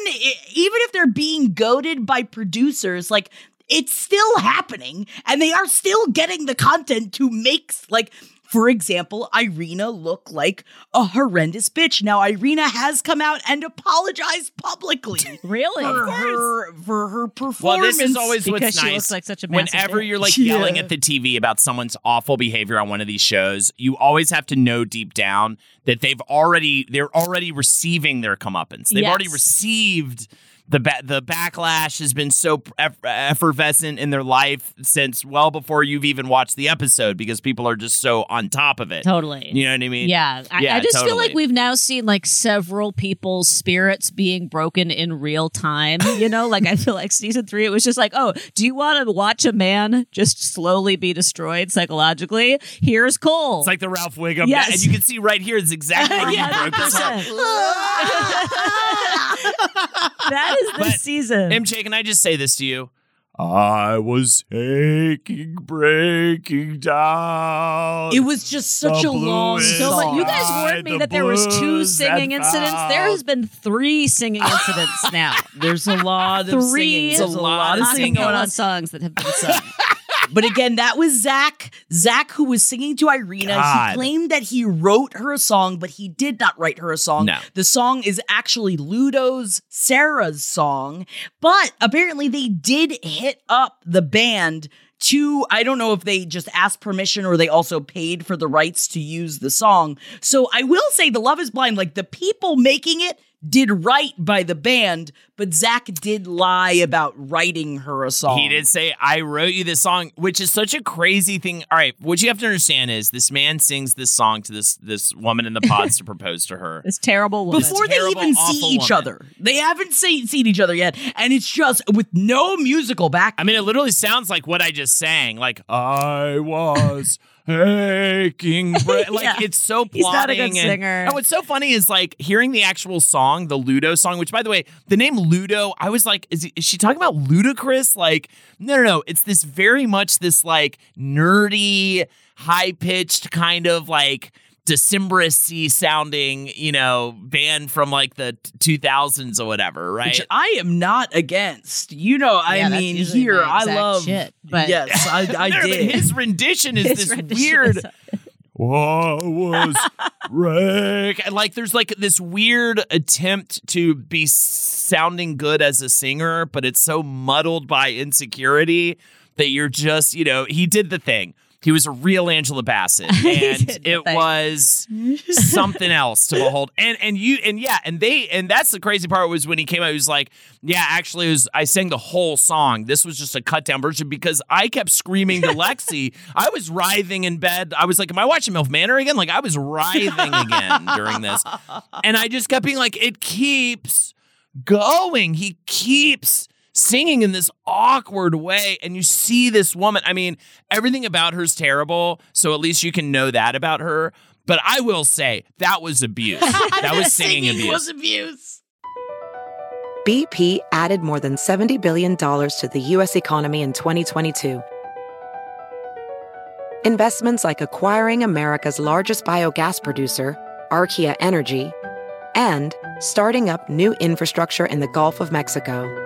Speaker 1: even if they're being goaded by producers, like, it's still happening and they are still getting the content to make like for example, Irina look like a horrendous bitch. Now Irina has come out and apologized publicly
Speaker 3: really?
Speaker 1: for her for her performance.
Speaker 2: Well, this is always
Speaker 3: Because
Speaker 2: what's
Speaker 3: she
Speaker 2: nice.
Speaker 3: looks like such a
Speaker 2: Whenever
Speaker 3: bitch.
Speaker 2: you're like
Speaker 1: Yeah.
Speaker 2: yelling at the TV about someone's awful behavior on one of these shows, you always have to know deep down that they've already they're already receiving their comeuppance. They've already received the ba- the backlash has been so eff- effervescent in their life since well before you've even watched the episode because people are just so on top of it.
Speaker 3: Totally.
Speaker 2: You know what I mean?
Speaker 3: Yeah, I,
Speaker 2: Yeah,
Speaker 3: I just feel like we've now seen like several people's spirits being broken in real time. You know, like I feel like season three, it was just like, oh, do you want to watch a man just slowly be destroyed psychologically? Here's Cole.
Speaker 2: It's like the Ralph Wiggum,
Speaker 3: Yes.
Speaker 2: and you can see right here is exactly where
Speaker 3: yeah,
Speaker 2: you broke this up.
Speaker 3: 100%. that is this
Speaker 2: But
Speaker 3: season.
Speaker 2: MJ, can I just say this to you? I was aching, breaking down.
Speaker 1: It was just such a long song.
Speaker 3: you guys warned me
Speaker 2: the
Speaker 3: that there was two singing incidents. There has been three singing incidents now.
Speaker 1: There's a lot of
Speaker 3: Three
Speaker 1: singing. There's a lot of singing going on.
Speaker 3: songs that have been sung.
Speaker 1: But again, that was Zach. Zach, who was singing to Irina.
Speaker 2: God.
Speaker 1: He claimed that he wrote her a song, but he did not write her a song.
Speaker 2: No.
Speaker 1: The song is actually Ludo's Sarah's song. But apparently, they did hit up the band to, I don't know if they just asked permission or they also paid for the rights to use the song. So I will say, The Love is Blind, like the people making it did right by the band, but Zach did lie about writing her a song.
Speaker 2: He did say, I wrote you this song, which is such a crazy thing. All right, what you have to understand is this man sings this song to this this woman in the pods to propose to her.
Speaker 3: This terrible woman.
Speaker 1: before they
Speaker 2: terrible,
Speaker 1: even see each
Speaker 2: woman.
Speaker 1: other. They haven't seen, seen each other yet, and it's just with no musical back.
Speaker 2: I mean, it literally sounds like what I just sang. Like I was bre-" like
Speaker 3: Yeah.
Speaker 2: it's so plotting.
Speaker 3: He's not a good
Speaker 2: and-
Speaker 3: singer.
Speaker 2: And what's so funny is like hearing the actual song, the Ludo song. Which, by the way, the name Ludo, I was like, is, is she talking about ludicrous? Like, no, no, no. It's this very much this like nerdy, high pitched kind of like. Decemberists sounding, you know, band from like the 2000s or whatever, right?
Speaker 1: which I am not against. You know, I
Speaker 3: Yeah, that's
Speaker 1: mean, here I love
Speaker 3: shit, but-
Speaker 1: yes, I, I
Speaker 2: No, but
Speaker 1: did.
Speaker 2: his rendition is
Speaker 3: His
Speaker 2: this
Speaker 3: rendition
Speaker 2: weird.
Speaker 3: is-
Speaker 2: What was Rick? And like, there's like this weird attempt to be sounding good as a singer, but it's so muddled by insecurity that you're just, you know, he did the thing. He was a real Angela Bassett, and it was something else to behold. And and you and yeah, and they and that's the crazy part was when he came out. He was like, "Yeah, actually, it was I sang the whole song. This was just a cut down version because I kept screaming to Lexi. I was writhing in bed. I was like, "Am I watching MILF Manor again?" Like I was writhing again during this, and I just kept being like, "It keeps going. He keeps." Singing in this awkward way, and you see this woman. I mean, everything about her's terrible, so at least you can know that about her. But I will say that was abuse. That was singing, abuse.
Speaker 1: was abuse.
Speaker 4: BP added more than $70 billion to the U.S. economy in 2022. Investments like acquiring America's largest biogas producer, Archaea Energy, and starting up new infrastructure in the Gulf of Mexico.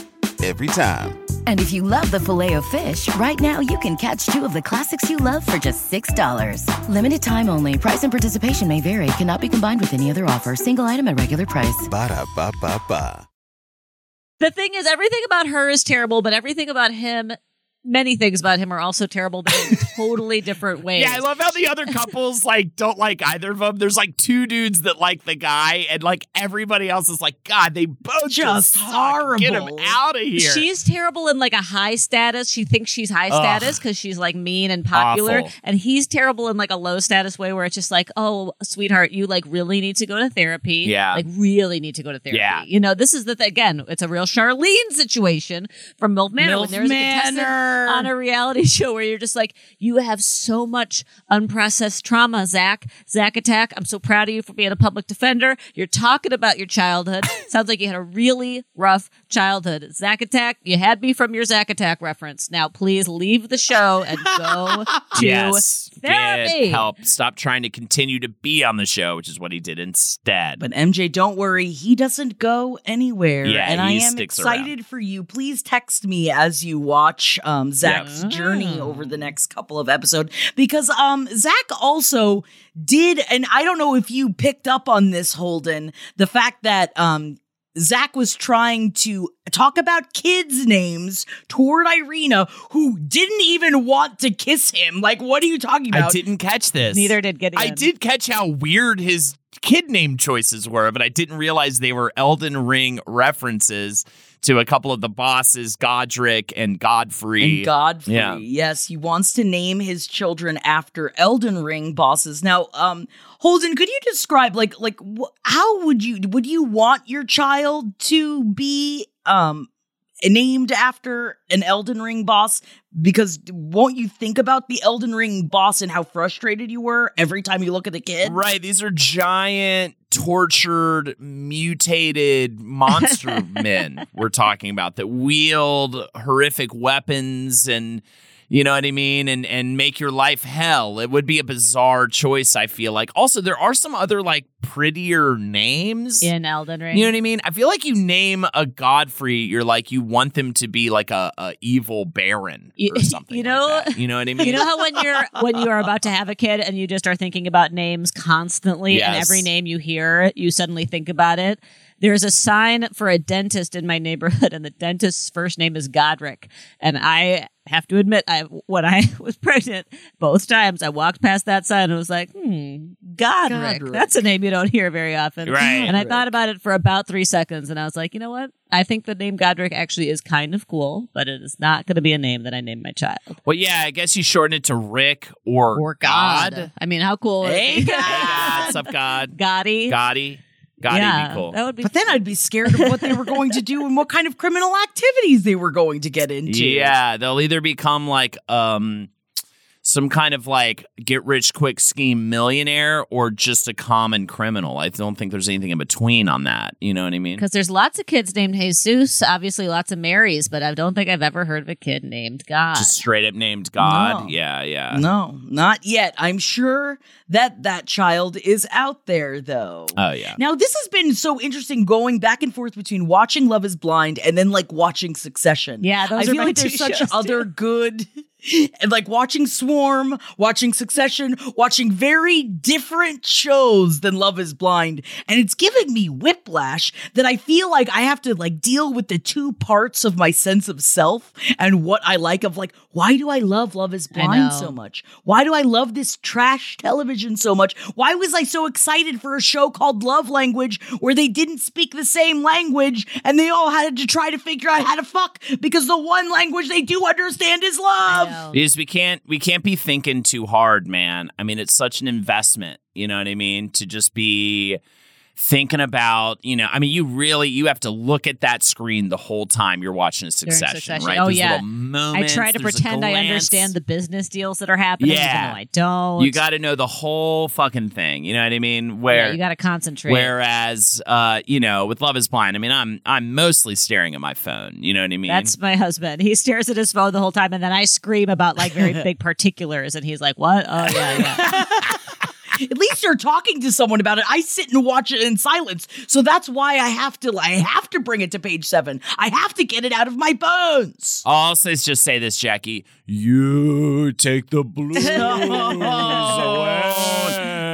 Speaker 5: Every time.
Speaker 6: And if you love the filet of fish, right now you can catch two of the classics you love for just $6. Limited time only. Price and participation may vary. Cannot be combined with any other offer. Single item at regular price.
Speaker 5: Ba da ba ba ba.
Speaker 3: The thing is, everything about her is terrible, but everything about him, many things about him are also terrible, but in totally different ways.
Speaker 2: Yeah, I love how the other couples like don't like either of them. There's like two dudes that like the guy, and like everybody else is like, God, they both just,
Speaker 1: Just
Speaker 2: suck. Get them out of here.
Speaker 3: She's terrible in like a high status. She thinks she's high
Speaker 2: Ugh.
Speaker 3: status because she's like mean and popular.
Speaker 2: Awful.
Speaker 3: And he's terrible in like a low status way where it's just like, oh, sweetheart, you like really need to go to therapy.
Speaker 2: Yeah.
Speaker 3: Like really need to go to therapy.
Speaker 2: Yeah.
Speaker 3: You know, this is the thing. Again, it's a real Charlene situation from MILF Manor. when
Speaker 1: MILF
Speaker 3: there's a contestant
Speaker 1: Manor.
Speaker 3: On a reality show where you're just like, you have so much unprocessed trauma, Zach. Zach Attack, I'm so proud of you for being a public defender. You're talking about your childhood. Sounds like you had a really rough childhood. Zach Attack, you had me from your Zach Attack reference. Now please leave the show and go to
Speaker 2: yes,
Speaker 3: therapy.
Speaker 2: get help. Stop trying to continue to be on the show, which is what he did instead.
Speaker 1: But MJ, don't worry, he doesn't go anywhere.
Speaker 2: Yeah,
Speaker 1: and I am
Speaker 2: sticks
Speaker 1: excited for you. Please text me as you watch um, Zach's
Speaker 3: Yep.
Speaker 1: journey over the next couple of episodes because um, Zach also did, and I don't know if you picked up on this, Holden, the fact that um, Zach was trying to talk about kids' names toward Irina, who didn't even want to kiss him. Like, what are you talking about?
Speaker 2: I didn't catch this.
Speaker 3: Neither did Gideon.
Speaker 2: I did catch how weird his kid name choices were, but I didn't realize they were Elden Ring references to a couple of the bosses, Godric and Godfrey.
Speaker 1: And Godfrey.
Speaker 2: Yeah.
Speaker 1: Yes, he wants to name his children after Elden Ring bosses. Now, um, Holden, could you describe like like wh- how would you would you want your child to be um named after an Elden Ring boss? Because won't you think about the Elden Ring boss and how frustrated you were every time you look at the kid?
Speaker 2: Right, these are giant, tortured, mutated monster men we're talking about that wield horrific weapons and you know what I mean and and make your life hell. It would be a bizarre choice, I feel like. Also, there are some other like prettier names.
Speaker 3: in Elden Ring.
Speaker 2: You know what I mean? I feel like you name a Godfrey, you're like you want them to be like a, a evil baron or something.
Speaker 3: you
Speaker 2: like
Speaker 3: know-
Speaker 2: that. you know what I mean?
Speaker 3: You know how when you're when you are about to have a kid and you just are thinking about names constantly and every name you hear you suddenly think about it. There's a sign for a dentist in my neighborhood and the dentist's first name is Godric. And I have to admit I when I was pregnant both times I walked past that sign and was like, "Hmm, Godric.
Speaker 1: Godric.
Speaker 3: That's a name you don't hear very often."
Speaker 2: Right.
Speaker 3: And I thought about it for about 3 seconds and I was like, "You know what? I think the name Godric actually is kind of cool, but it is not going to be a name that I name my child."
Speaker 2: well, yeah, I guess you shorten it to Rick or,
Speaker 3: or God. I mean, how cool
Speaker 1: Hey,
Speaker 3: it?
Speaker 1: God.
Speaker 2: Hey, God, what's up, God?
Speaker 3: Gotti.
Speaker 2: Gotti. Gotti
Speaker 3: yeah,
Speaker 2: be cool.
Speaker 3: That would be.
Speaker 1: But then I'd be scared of what they were going to do and what kind of criminal activities they were going to get into.
Speaker 2: Yeah, they'll either become like um some kind of like get rich quick scheme millionaire or just a common criminal. I don't think there's anything in between on that. You know what I mean?
Speaker 3: because there's lots of kids named Jesus, obviously lots of Marys, but I don't think I've ever heard of a kid named God.
Speaker 2: Just straight up named God.
Speaker 1: No.
Speaker 2: Yeah, yeah.
Speaker 1: No, not yet. I'm sure that that child is out there, though.
Speaker 2: Oh yeah.
Speaker 1: Now, this has been so interesting going back and forth between watching Love is Blind and then like watching Succession.
Speaker 3: Yeah, those
Speaker 1: I
Speaker 3: are
Speaker 1: feel
Speaker 3: my
Speaker 1: like
Speaker 3: two
Speaker 1: there's such
Speaker 3: shows,
Speaker 1: other good. And like watching Swarm, watching Succession, watching very different shows than Love is Blind. And it's giving me whiplash that I feel like I have to like deal with the two parts of my sense of self and what I like of like, why do I love Love is Blind so much? Why do I love this trash television so much? Why was I so excited for a show called Love Language where they didn't speak the same language and they all had to try to figure out how to fuck because the one language they do understand is love?
Speaker 2: Because we can't we can't be thinking too hard, man. I mean, it's such an investment, you know what I mean? To just be thinking about, you know, I mean, you really you have to look at that screen the whole time you're watching a succession,
Speaker 3: Succession.
Speaker 2: right?
Speaker 3: Oh,
Speaker 2: There's
Speaker 3: yeah.
Speaker 2: moments,
Speaker 3: I try to pretend I understand the business deals that are happening,
Speaker 2: Yeah.
Speaker 3: I don't.
Speaker 2: You got to know the whole fucking thing. You know what I mean? Where
Speaker 3: yeah, you got to concentrate.
Speaker 2: Whereas, uh, you know, with Love Is Blind, I mean, I'm I'm mostly staring at my phone. You know what I mean?
Speaker 3: That's my husband. He stares at his phone the whole time, and then I scream about like very big particulars, and he's like, "What? Oh yeah, yeah."
Speaker 1: At least you're talking to someone about it. I sit and watch it in silence. So that's why I have to I have to bring it to page 7. I have to get it out of my bones.
Speaker 2: I'll just say this, Jackie. You take the blues away.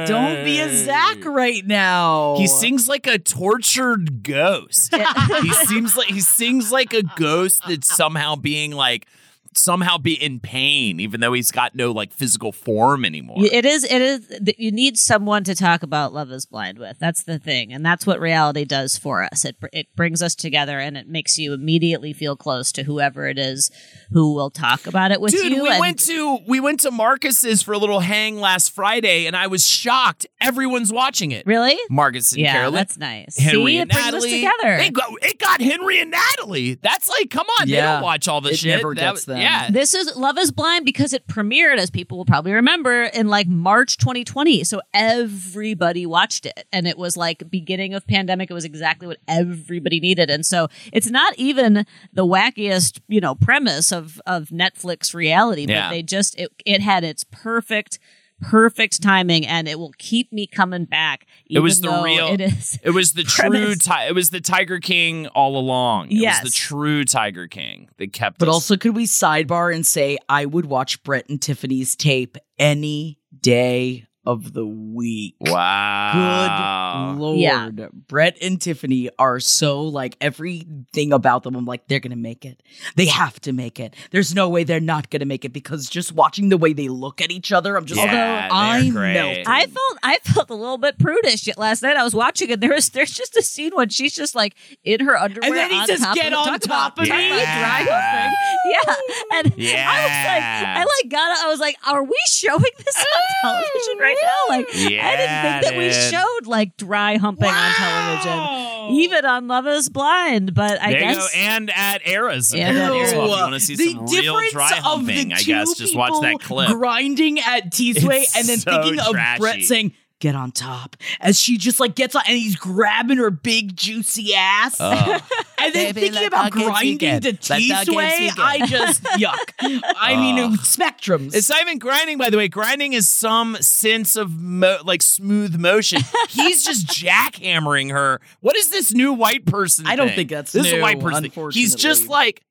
Speaker 1: Don't be a Zach right now.
Speaker 2: He sings like a tortured ghost. he seems like he sings like a ghost that's somehow being like somehow be in pain, even though he's got no like physical form anymore.
Speaker 3: it is. It is. that You need someone to talk about Love Is Blind with. That's the thing, and that's what reality does for us. It it brings us together, and it makes you immediately feel close to whoever it is who will talk about it with
Speaker 2: Dude,
Speaker 3: you.
Speaker 2: we
Speaker 3: and-
Speaker 2: went to we went to Marcus's for a little hang last Friday, and I was shocked. Everyone's watching it.
Speaker 3: really.
Speaker 2: Marcus and
Speaker 3: Yeah,
Speaker 2: Carolyn.
Speaker 3: that's nice.
Speaker 2: Henry
Speaker 3: See,
Speaker 2: and
Speaker 3: it brings
Speaker 2: Natalie.
Speaker 3: us together.
Speaker 2: They go, it got Henry and Natalie. That's like, come on, they don't watch all the shit.
Speaker 1: never
Speaker 2: That
Speaker 1: gets
Speaker 2: was-
Speaker 1: them.
Speaker 2: Yeah.
Speaker 3: This is Love is Blind because it premiered, as people will probably remember, in like March 2020. So everybody watched it. And it was like beginning of pandemic. It was exactly what everybody needed. And so it's not even the wackiest, you know, premise of, of Netflix reality, but
Speaker 2: Yeah.
Speaker 3: they just, it, it had its perfect, perfect timing and it will keep me coming back.
Speaker 2: It was the real-
Speaker 3: It is.
Speaker 2: It was the true. Ti- it was the Tiger King all along. It
Speaker 3: Yes.
Speaker 2: was the true Tiger King that kept.
Speaker 1: But
Speaker 2: us-
Speaker 1: also, could we sidebar and say I would watch Brett and Tiffany's tape any day of the week?
Speaker 2: wow.
Speaker 1: Good lord.
Speaker 3: Yeah.
Speaker 1: Brett and Tiffany are so like everything about them. I'm like, they're gonna make it. They have to make it. There's no way they're not gonna make it because just watching the way they look at each other, I'm just
Speaker 2: Yeah,
Speaker 1: although I'm melting.
Speaker 3: I felt I felt a little bit prudish yet last night. I was watching it. There's there's just a scene when she's just like in her underwear.
Speaker 1: And then he
Speaker 3: on
Speaker 1: says, "Get on
Speaker 3: talk
Speaker 1: top of
Speaker 3: talk
Speaker 1: me."
Speaker 3: about dry. Yeah, and I was like, I like got it. I was like, are we showing this on television right now? Like, I didn't think that we showed like dry humping on television, even on Love Is Blind. But I
Speaker 2: there
Speaker 3: guess
Speaker 2: you go, and at eras.
Speaker 3: And at. Eras.
Speaker 2: So if you want to see
Speaker 1: the
Speaker 2: some real
Speaker 1: difference
Speaker 2: dry
Speaker 1: of
Speaker 2: humping,
Speaker 1: the
Speaker 2: I
Speaker 1: two
Speaker 2: guess just watch that clip.
Speaker 1: grinding at T Sway and then
Speaker 2: so
Speaker 1: thinking of. Brett saying, "Get on top," as she just like gets on and he's grabbing her big juicy ass, oh.
Speaker 2: Ugh.
Speaker 1: and then
Speaker 2: Baby,
Speaker 1: thinking about grinding
Speaker 2: vegan.
Speaker 1: to
Speaker 2: Let that
Speaker 1: T
Speaker 2: get
Speaker 1: Sway. I just yuck. I mean,
Speaker 2: Ugh. Oh.
Speaker 1: spectrums.
Speaker 2: It's not even grinding, by the way. Grinding is some sense of mo- like smooth motion. He's just jackhammering her. What is this new white person?
Speaker 1: I don't
Speaker 2: thing?
Speaker 1: think that's
Speaker 2: this is a
Speaker 1: new,
Speaker 2: white person. thing. He's just like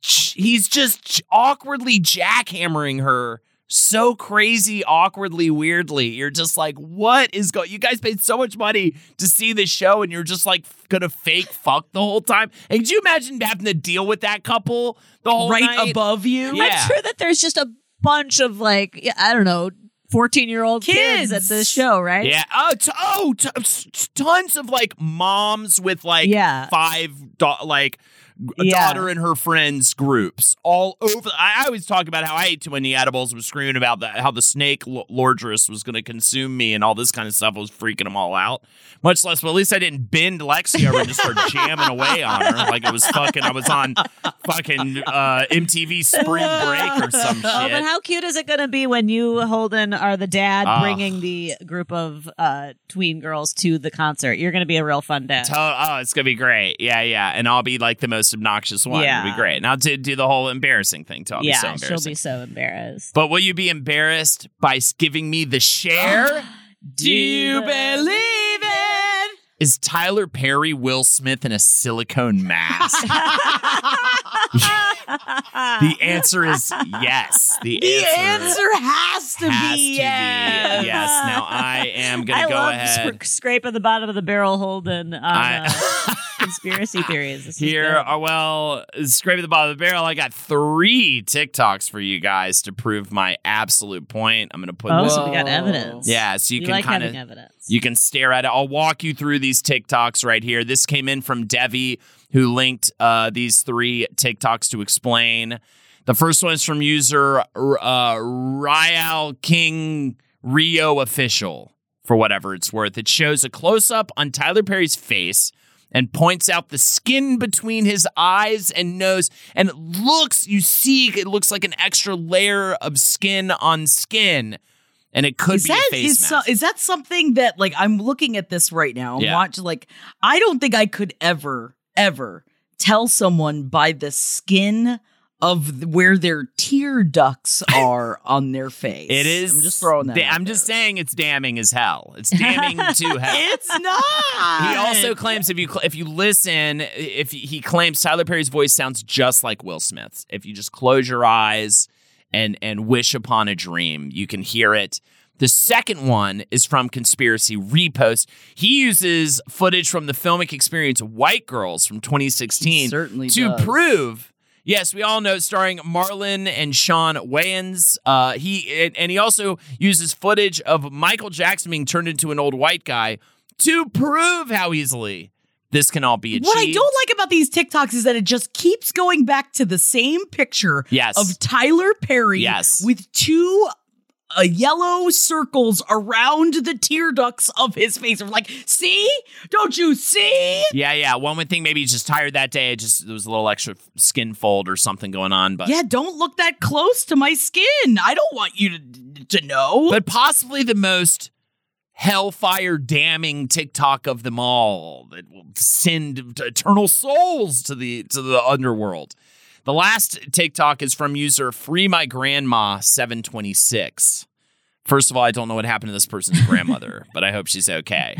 Speaker 2: he's just awkwardly jackhammering her. So crazy, awkwardly, weirdly. You're just like, what is going? You guys paid so much money to see this show, and you're just like gonna fake fuck the whole time. And could you imagine having to deal with that couple the whole
Speaker 1: right
Speaker 2: night?
Speaker 1: above you.
Speaker 2: Yeah.
Speaker 3: I'm sure that there's just a bunch of like I don't know. 14 year old kids.
Speaker 1: Kids.
Speaker 3: at this show, right?
Speaker 2: Yeah. Oh, t- oh, t- s- tons of like moms with like
Speaker 3: Yeah.
Speaker 2: five da- like a
Speaker 3: Yeah.
Speaker 2: daughter and her friends groups all over. I, I always talk about how I ate too many edibles. Was screaming about that how the snake L- Lordress was going to consume me and all this kind of stuff. I was freaking them all out. Much less, but at least I didn't bend Lexi over and just start jamming away on her like it was fucking. I was on fucking uh, MTV Spring Break or some shit.
Speaker 3: Oh, but how cute is it going to be when you, Holden, are the dad
Speaker 2: Ah.
Speaker 3: bringing the group of uh, tween girls to the concert? You're going to be a real fun dad.
Speaker 2: Tell, oh, it's gonna be great. Yeah, yeah, and I'll be like the most obnoxious one. It'll be great. Now I'll do, the whole embarrassing thing. Too. I'll be so
Speaker 3: yeah, she'll be so embarrassed.
Speaker 2: but will you be embarrassed by giving me the share?
Speaker 1: Do you believe it?
Speaker 2: Is Tyler Perry Will Smith in a silicone mask? the answer is yes. The,
Speaker 1: The
Speaker 2: answer,
Speaker 1: answer has to
Speaker 2: has
Speaker 1: be
Speaker 2: to
Speaker 1: yes.
Speaker 2: be yes. Now I am gonna
Speaker 3: I
Speaker 2: go ahead.
Speaker 3: sc- scraping the bottom of the barrel, Holden, on
Speaker 2: I-
Speaker 3: uh, conspiracy theories. This
Speaker 2: Here,
Speaker 3: good.
Speaker 2: uh, well, scraping the bottom of the barrel. I got three TikToks for you guys to prove my absolute point. I'm going to put
Speaker 3: Oh, so we got evidence.
Speaker 2: Yeah, so you,
Speaker 3: You
Speaker 2: can
Speaker 3: like
Speaker 2: kind of
Speaker 3: evidence.
Speaker 2: you can stare at it. I'll walk you through these TikToks right here. This came in from Devi, who linked uh, these three TikToks to explain. The first one is from user uh, Ryal King Rio Official. for whatever it's worth. It shows a close up on Tyler Perry's face and points out the skin between his eyes and nose. And it looks, you see, it looks like an extra layer of skin on skin. And it could
Speaker 1: is
Speaker 2: be
Speaker 1: that,
Speaker 2: a face
Speaker 1: is, so-
Speaker 2: mask.
Speaker 1: is that something that like I'm looking at this right now?
Speaker 2: Yeah.
Speaker 1: watching like I don't think I could ever ever tell someone by the skin of where their tear ducts are on their face.
Speaker 2: it is.
Speaker 1: I'm just throwing that.
Speaker 2: da- I'm just saying it's damning as hell. It's damning to hell.
Speaker 1: It's not.
Speaker 2: He also claims if you cl- if you listen, if he, he claims Tyler Perry's voice sounds just like Will Smith's. If you just close your eyes and and wish upon a dream, you can hear it. The second one is from Conspiracy Repost. He uses footage from the filmic experience White Girls from 2016
Speaker 1: He certainly
Speaker 2: to
Speaker 1: does.
Speaker 2: prove. Yes, we all know starring Marlon and Shawn Wayans. Uh, he and, and he also uses footage of Michael Jackson being turned into an old white guy to prove how easily this can all be achieved.
Speaker 1: What I don't like about these TikToks is that it just keeps going back to the same picture
Speaker 2: Yes.
Speaker 1: of Tyler Perry
Speaker 2: Yes.
Speaker 1: with two uh, yellow circles around the tear ducts of his face. I'm like, see? Don't you see?
Speaker 2: Yeah, yeah. One would think maybe he's just tired that day. It just there was a little extra skin fold or something going on, but
Speaker 1: Yeah, don't look that close to my skin. I don't want you to, to know.
Speaker 2: but possibly the most hellfire damning TikTok of them all that will send eternal souls to the to the underworld. The last TikTok is from user Free My Grandma 726. First of all, I don't know what happened to this person's grandmother, but I hope she's okay.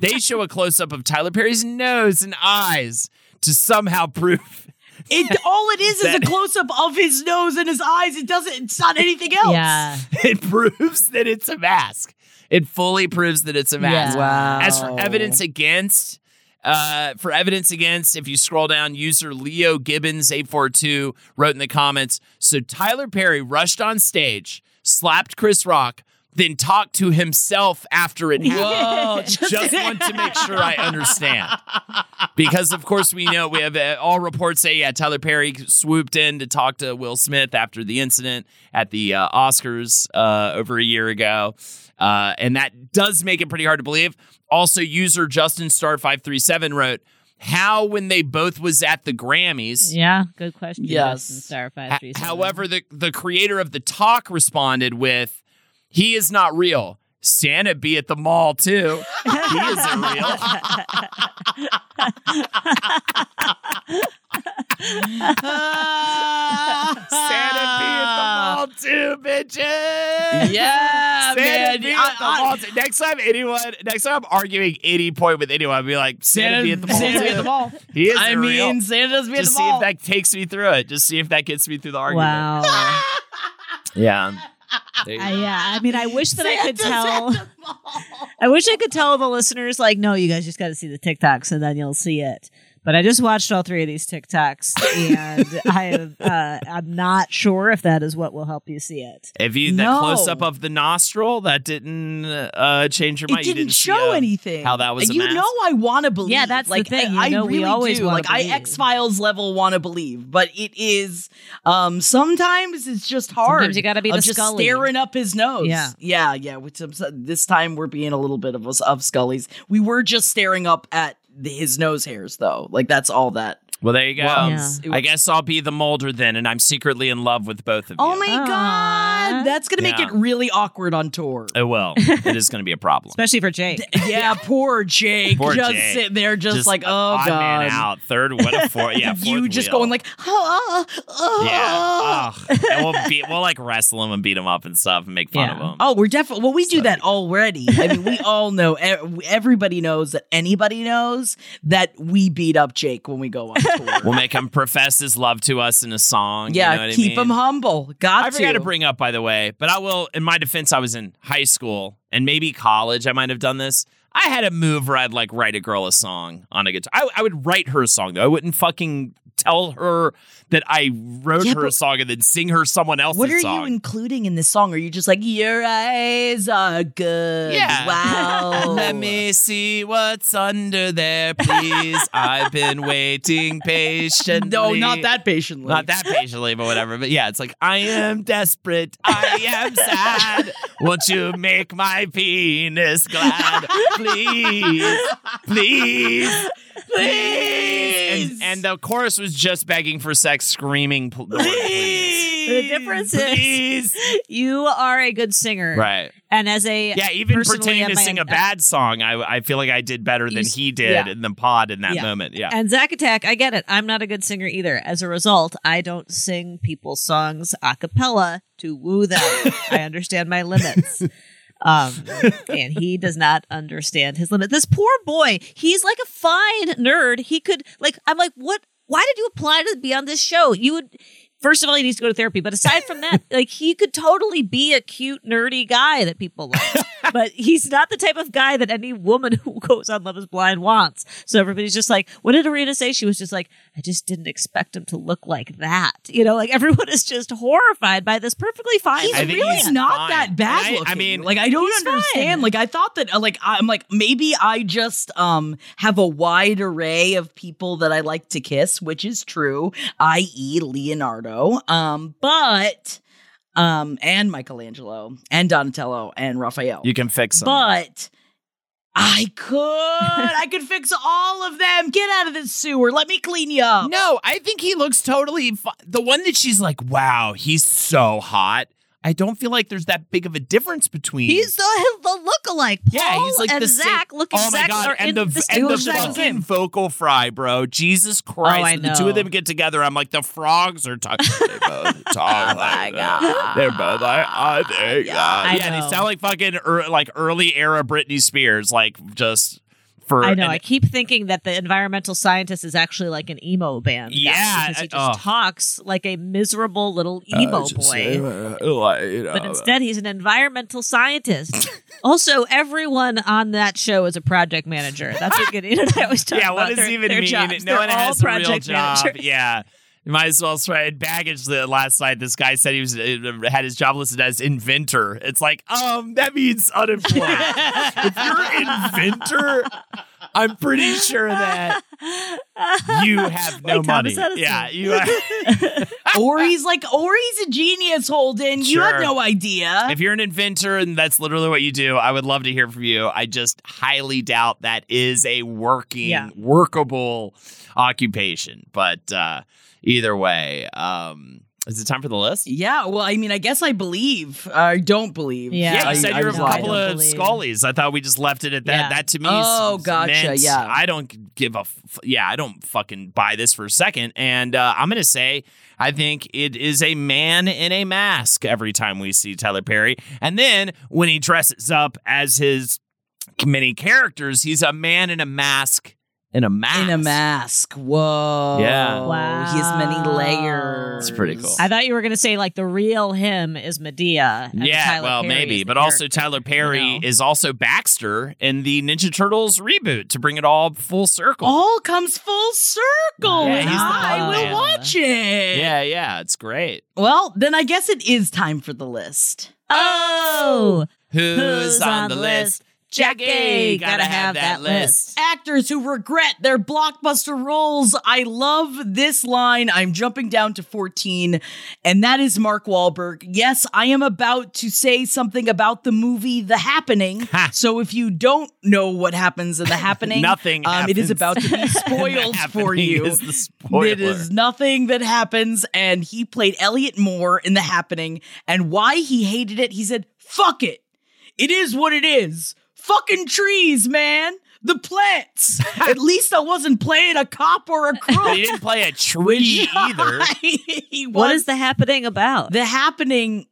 Speaker 2: They show a close up of Tyler Perry's nose and eyes to somehow prove
Speaker 1: it all it is is a close up of his nose and his eyes. It doesn't. It's not anything else.
Speaker 3: Yeah.
Speaker 2: it proves that it's a mask. It fully proves that it's a mask.
Speaker 3: Yeah.
Speaker 1: Wow.
Speaker 2: As for evidence against, uh, for evidence against, if you scroll down, user Leo Gibbons eight four two wrote in the comments. So Tyler Perry rushed on stage, slapped Chris Rock, then talked to himself after it happened.
Speaker 1: Whoa,
Speaker 2: Just want to make sure I understand. Because, of course, we know we have uh, all reports say, yeah, Tyler Perry swooped in to talk to Will Smith after the incident at the uh, Oscars uh, over a year ago. Uh, and that does make it pretty hard to believe. Also, user Justin Star 537 wrote, how when they both was at the Grammys.
Speaker 3: Yeah. Good question.
Speaker 1: Yes.
Speaker 3: Justin Star five
Speaker 2: Ha-
Speaker 3: three seven.
Speaker 2: However, the, the creator of the talk responded with, he is not real. Santa be at the mall too. He isn't real. Santa be at the mall too, bitches.
Speaker 1: Yeah,
Speaker 2: Santa
Speaker 1: man.
Speaker 2: be at the
Speaker 1: I-
Speaker 2: mall too. Next time anyone, next time I'm arguing any point with anyone, I'll be like, Santa, be at the mall
Speaker 1: Santa
Speaker 2: too.
Speaker 1: be at the mall.
Speaker 2: He is
Speaker 1: I
Speaker 2: real.
Speaker 1: mean, Santa's be at the mall.
Speaker 2: Just see if that takes me through it. Just see if that gets me through the argument.
Speaker 3: Wow.
Speaker 2: Yeah. There
Speaker 3: I, yeah. I mean, I wish that I could tell.
Speaker 1: at the mall.
Speaker 3: I wish I could tell the listeners, like, no, you guys just got to see the TikToks and then you'll see it. But I just watched all three of these TikToks, and I uh, I'm not sure if that is what will help you see it.
Speaker 2: If you that
Speaker 1: No.
Speaker 2: close up of the nostril, that didn't uh, change your
Speaker 1: It
Speaker 2: mind.
Speaker 1: didn't,
Speaker 2: you didn't see,
Speaker 1: show
Speaker 2: uh,
Speaker 1: anything.
Speaker 2: How that was a
Speaker 1: you
Speaker 2: mask?
Speaker 1: know I want to believe.
Speaker 3: Yeah, that's the
Speaker 1: like,
Speaker 3: thing. You
Speaker 1: I,
Speaker 3: know
Speaker 1: I
Speaker 3: we
Speaker 1: really
Speaker 3: always
Speaker 1: do.
Speaker 3: wanna
Speaker 1: like I
Speaker 3: believe.
Speaker 1: X Files level want to believe, but it is um sometimes it's just hard.
Speaker 3: Sometimes you gotta be
Speaker 1: of
Speaker 3: the
Speaker 1: just
Speaker 3: Scully.
Speaker 1: staring up his nose.
Speaker 3: Yeah.
Speaker 1: yeah, yeah. Which this time we're being a little bit of us of Scully's. We were just staring up at the, his nose hairs though. Like that's all that.
Speaker 2: Well, there you go.
Speaker 1: was.
Speaker 3: Yeah.
Speaker 2: I guess I'll be the Mulder then, and I'm secretly in love with both of you.
Speaker 1: Oh my god, that's gonna make
Speaker 2: Yeah.
Speaker 1: it really awkward on tour.
Speaker 2: It will. it is going to be a problem.
Speaker 3: Especially for Jake.
Speaker 1: yeah, poor Jake,
Speaker 2: Poor
Speaker 1: just
Speaker 2: Jake.
Speaker 1: sitting there, just, like, oh
Speaker 2: odd
Speaker 1: god.
Speaker 2: man out. Third, what a four. Yeah,
Speaker 1: you just
Speaker 2: wheel.
Speaker 1: going like, ah, ah.
Speaker 2: Yeah. Ugh. and we'll beat, we'll like wrestle him and beat him up and stuff and make fun
Speaker 3: Yeah.
Speaker 2: of him.
Speaker 1: Oh, we're definitely. Well, we do that already. I mean, we all know. e- Everybody knows that anybody knows that we beat up Jake when we go on tour.
Speaker 2: We'll make him profess his love to us in a song.
Speaker 1: yeah,
Speaker 2: you know what
Speaker 1: keep
Speaker 2: I mean?
Speaker 1: him humble. Got
Speaker 2: I forgot to
Speaker 1: to
Speaker 2: bring up, by the way, but I will. In my defense, I was in high school and maybe college. I might have done this. I had a move where I'd like write a girl a song on a guitar. I, I would write her a song though. I wouldn't fucking tell her that I wrote
Speaker 1: Yeah,
Speaker 2: her a song and then sing her someone else's song.
Speaker 1: What are
Speaker 2: song.
Speaker 1: you including in this song? Are you just like your eyes are good?
Speaker 2: Yeah.
Speaker 1: Wow.
Speaker 2: Let me see what's under there, please. I've been waiting patiently.
Speaker 1: No, not that patiently.
Speaker 2: Not that patiently, but whatever. But yeah, it's like, I am desperate. I am sad. Won't you make my penis glad? Please. Please.
Speaker 1: Please.
Speaker 2: And, and the chorus was just begging for sex, screaming, pl- the please.
Speaker 3: The difference is you are a good singer,
Speaker 2: Right.
Speaker 3: And as a
Speaker 2: Yeah, even pretending to sing a bad song, I I feel like I did better than he did
Speaker 3: yeah.
Speaker 2: in the pod in that
Speaker 3: Yeah.
Speaker 2: moment. Yeah.
Speaker 3: And Zack Attack, I get it. I'm not a good singer either. As a result, I don't sing people's songs a cappella to woo them. I understand my limits. Um, and he does not understand his limit. This poor boy, he's like a fine nerd. He could like I'm like, what why did you apply to be on this show? You would First of all, he needs to go to therapy. But aside from that, like he could totally be a cute, nerdy guy that people like. but he's not the type of guy that any woman who goes on Love is Blind wants. So everybody's just like, what did Irina say? She was just like, I just didn't expect him to look like that. You know, like everyone is just horrified by this perfectly fine.
Speaker 1: He's really
Speaker 2: he's
Speaker 1: not
Speaker 2: fine.
Speaker 1: that bad
Speaker 2: I- I mean,
Speaker 1: like I don't understand.
Speaker 3: fine.
Speaker 1: Like I thought that, uh, like I'm like maybe I just um have a wide array of people that I like to kiss, which is true, i.e., Leonardo. Um, but um, and Michelangelo and Donatello and Raphael.
Speaker 2: you can fix them.
Speaker 1: but I could, I could fix all of them. Get out of this sewer. Let me clean you up.
Speaker 2: No, I think he looks totally fi- the one that she's like, "Wow, he's so hot." I don't feel like there's that big of a difference between
Speaker 3: He's the, the look-alike. Paul
Speaker 2: Yeah, he's like
Speaker 3: and
Speaker 2: the
Speaker 3: Zach look
Speaker 2: Oh my god!
Speaker 3: are
Speaker 2: And the and the fucking vocal fry, bro. Jesus Christ!
Speaker 3: Oh, I
Speaker 2: When the two of them get together. I'm like, the frogs are talking. they both talk
Speaker 3: Oh
Speaker 2: like that. They're both like, I think. Yeah, yeah. They sound like fucking er, like early era Britney Spears, like just for.
Speaker 3: I know.
Speaker 2: and-
Speaker 3: I keep thinking that the environmental scientist is actually like an emo band.
Speaker 2: Yeah,
Speaker 3: because he just
Speaker 2: oh.
Speaker 3: talks like a miserable little emo boy.
Speaker 2: uh,
Speaker 3: But instead, he's an environmental scientist. also, everyone on that show is a project manager. That's what Gideon and I always talk
Speaker 2: yeah,
Speaker 3: about.
Speaker 2: what does
Speaker 3: their,
Speaker 2: even
Speaker 3: their
Speaker 2: mean?
Speaker 3: Jobs.
Speaker 2: No
Speaker 3: They're
Speaker 2: one
Speaker 3: all
Speaker 2: has a real
Speaker 3: project
Speaker 2: job.
Speaker 3: managers.
Speaker 2: Yeah. You might as well try baggage the last night. This guy said he was uh, had his job listed as inventor. It's like, um, that means unemployed. if you're inventor, I'm pretty sure that you have no
Speaker 3: Like
Speaker 2: money. Yeah, you. Have,
Speaker 1: or he's like, or he's a genius, Holden. You
Speaker 2: have
Speaker 1: no idea.
Speaker 2: if you're an inventor and that's literally what you do, I would love to hear from you. I just highly doubt that is a working,
Speaker 3: Yeah.
Speaker 2: workable occupation. But uh, either way, um, is it time for the list?
Speaker 1: yeah, well, I mean, I guess I believe. I don't believe.
Speaker 3: Yeah.
Speaker 2: Yeah, you
Speaker 1: I-
Speaker 2: said
Speaker 1: I
Speaker 2: you're a
Speaker 1: was
Speaker 3: no, I
Speaker 2: couple of
Speaker 3: believe.
Speaker 2: scullies. I thought we just left it at that.
Speaker 3: Yeah.
Speaker 2: That to me,
Speaker 1: Oh,
Speaker 2: s-
Speaker 1: gotcha,
Speaker 2: meant
Speaker 1: yeah.
Speaker 2: I don't give a. F- yeah, I don't fucking buy this for a second. And uh, I'm gonna say, I think it is a man in a mask every time we see Tyler Perry, and then when he dresses up as his many characters, he's a man in a mask in a mask.
Speaker 1: In a mask. Whoa.
Speaker 2: Yeah.
Speaker 3: Wow.
Speaker 1: He has many layers.
Speaker 2: It's pretty cool.
Speaker 3: I thought you were going to say like the real him is Madea.
Speaker 2: Yeah,
Speaker 3: Tyler
Speaker 2: well,
Speaker 3: Perry
Speaker 2: maybe, but also Tyler Perry
Speaker 3: you know?
Speaker 2: is also Baxter in the Ninja Turtles reboot to bring it all full circle.
Speaker 1: All comes full circle.
Speaker 2: Yeah,
Speaker 1: and
Speaker 2: the
Speaker 1: I will
Speaker 2: man.
Speaker 1: watch it.
Speaker 2: Yeah, yeah, it's great.
Speaker 1: Well, then I guess it is time for the list.
Speaker 3: Oh, oh.
Speaker 2: Who's, on the list? Jackie, gotta have that list.
Speaker 1: Actors who regret their blockbuster roles. I love this line. I'm jumping down to 14, and that is Mark Wahlberg. Yes, I am about to say something about the movie The Happening.
Speaker 2: Ha.
Speaker 1: So if you don't know what happens in The Happening,
Speaker 2: Nothing
Speaker 1: um, it is about to be spoiled for you.
Speaker 2: is the spoiler.
Speaker 1: It is nothing that happens. And he played Elliot Moore in The Happening. And why he hated it, he said, fuck it. It is what it is. Fucking trees, man. The plants. At least I wasn't playing a cop or a
Speaker 2: But
Speaker 1: crook.
Speaker 2: he didn't play a tree either.
Speaker 1: he
Speaker 3: what
Speaker 1: was-
Speaker 3: is the happening about?
Speaker 1: The Happening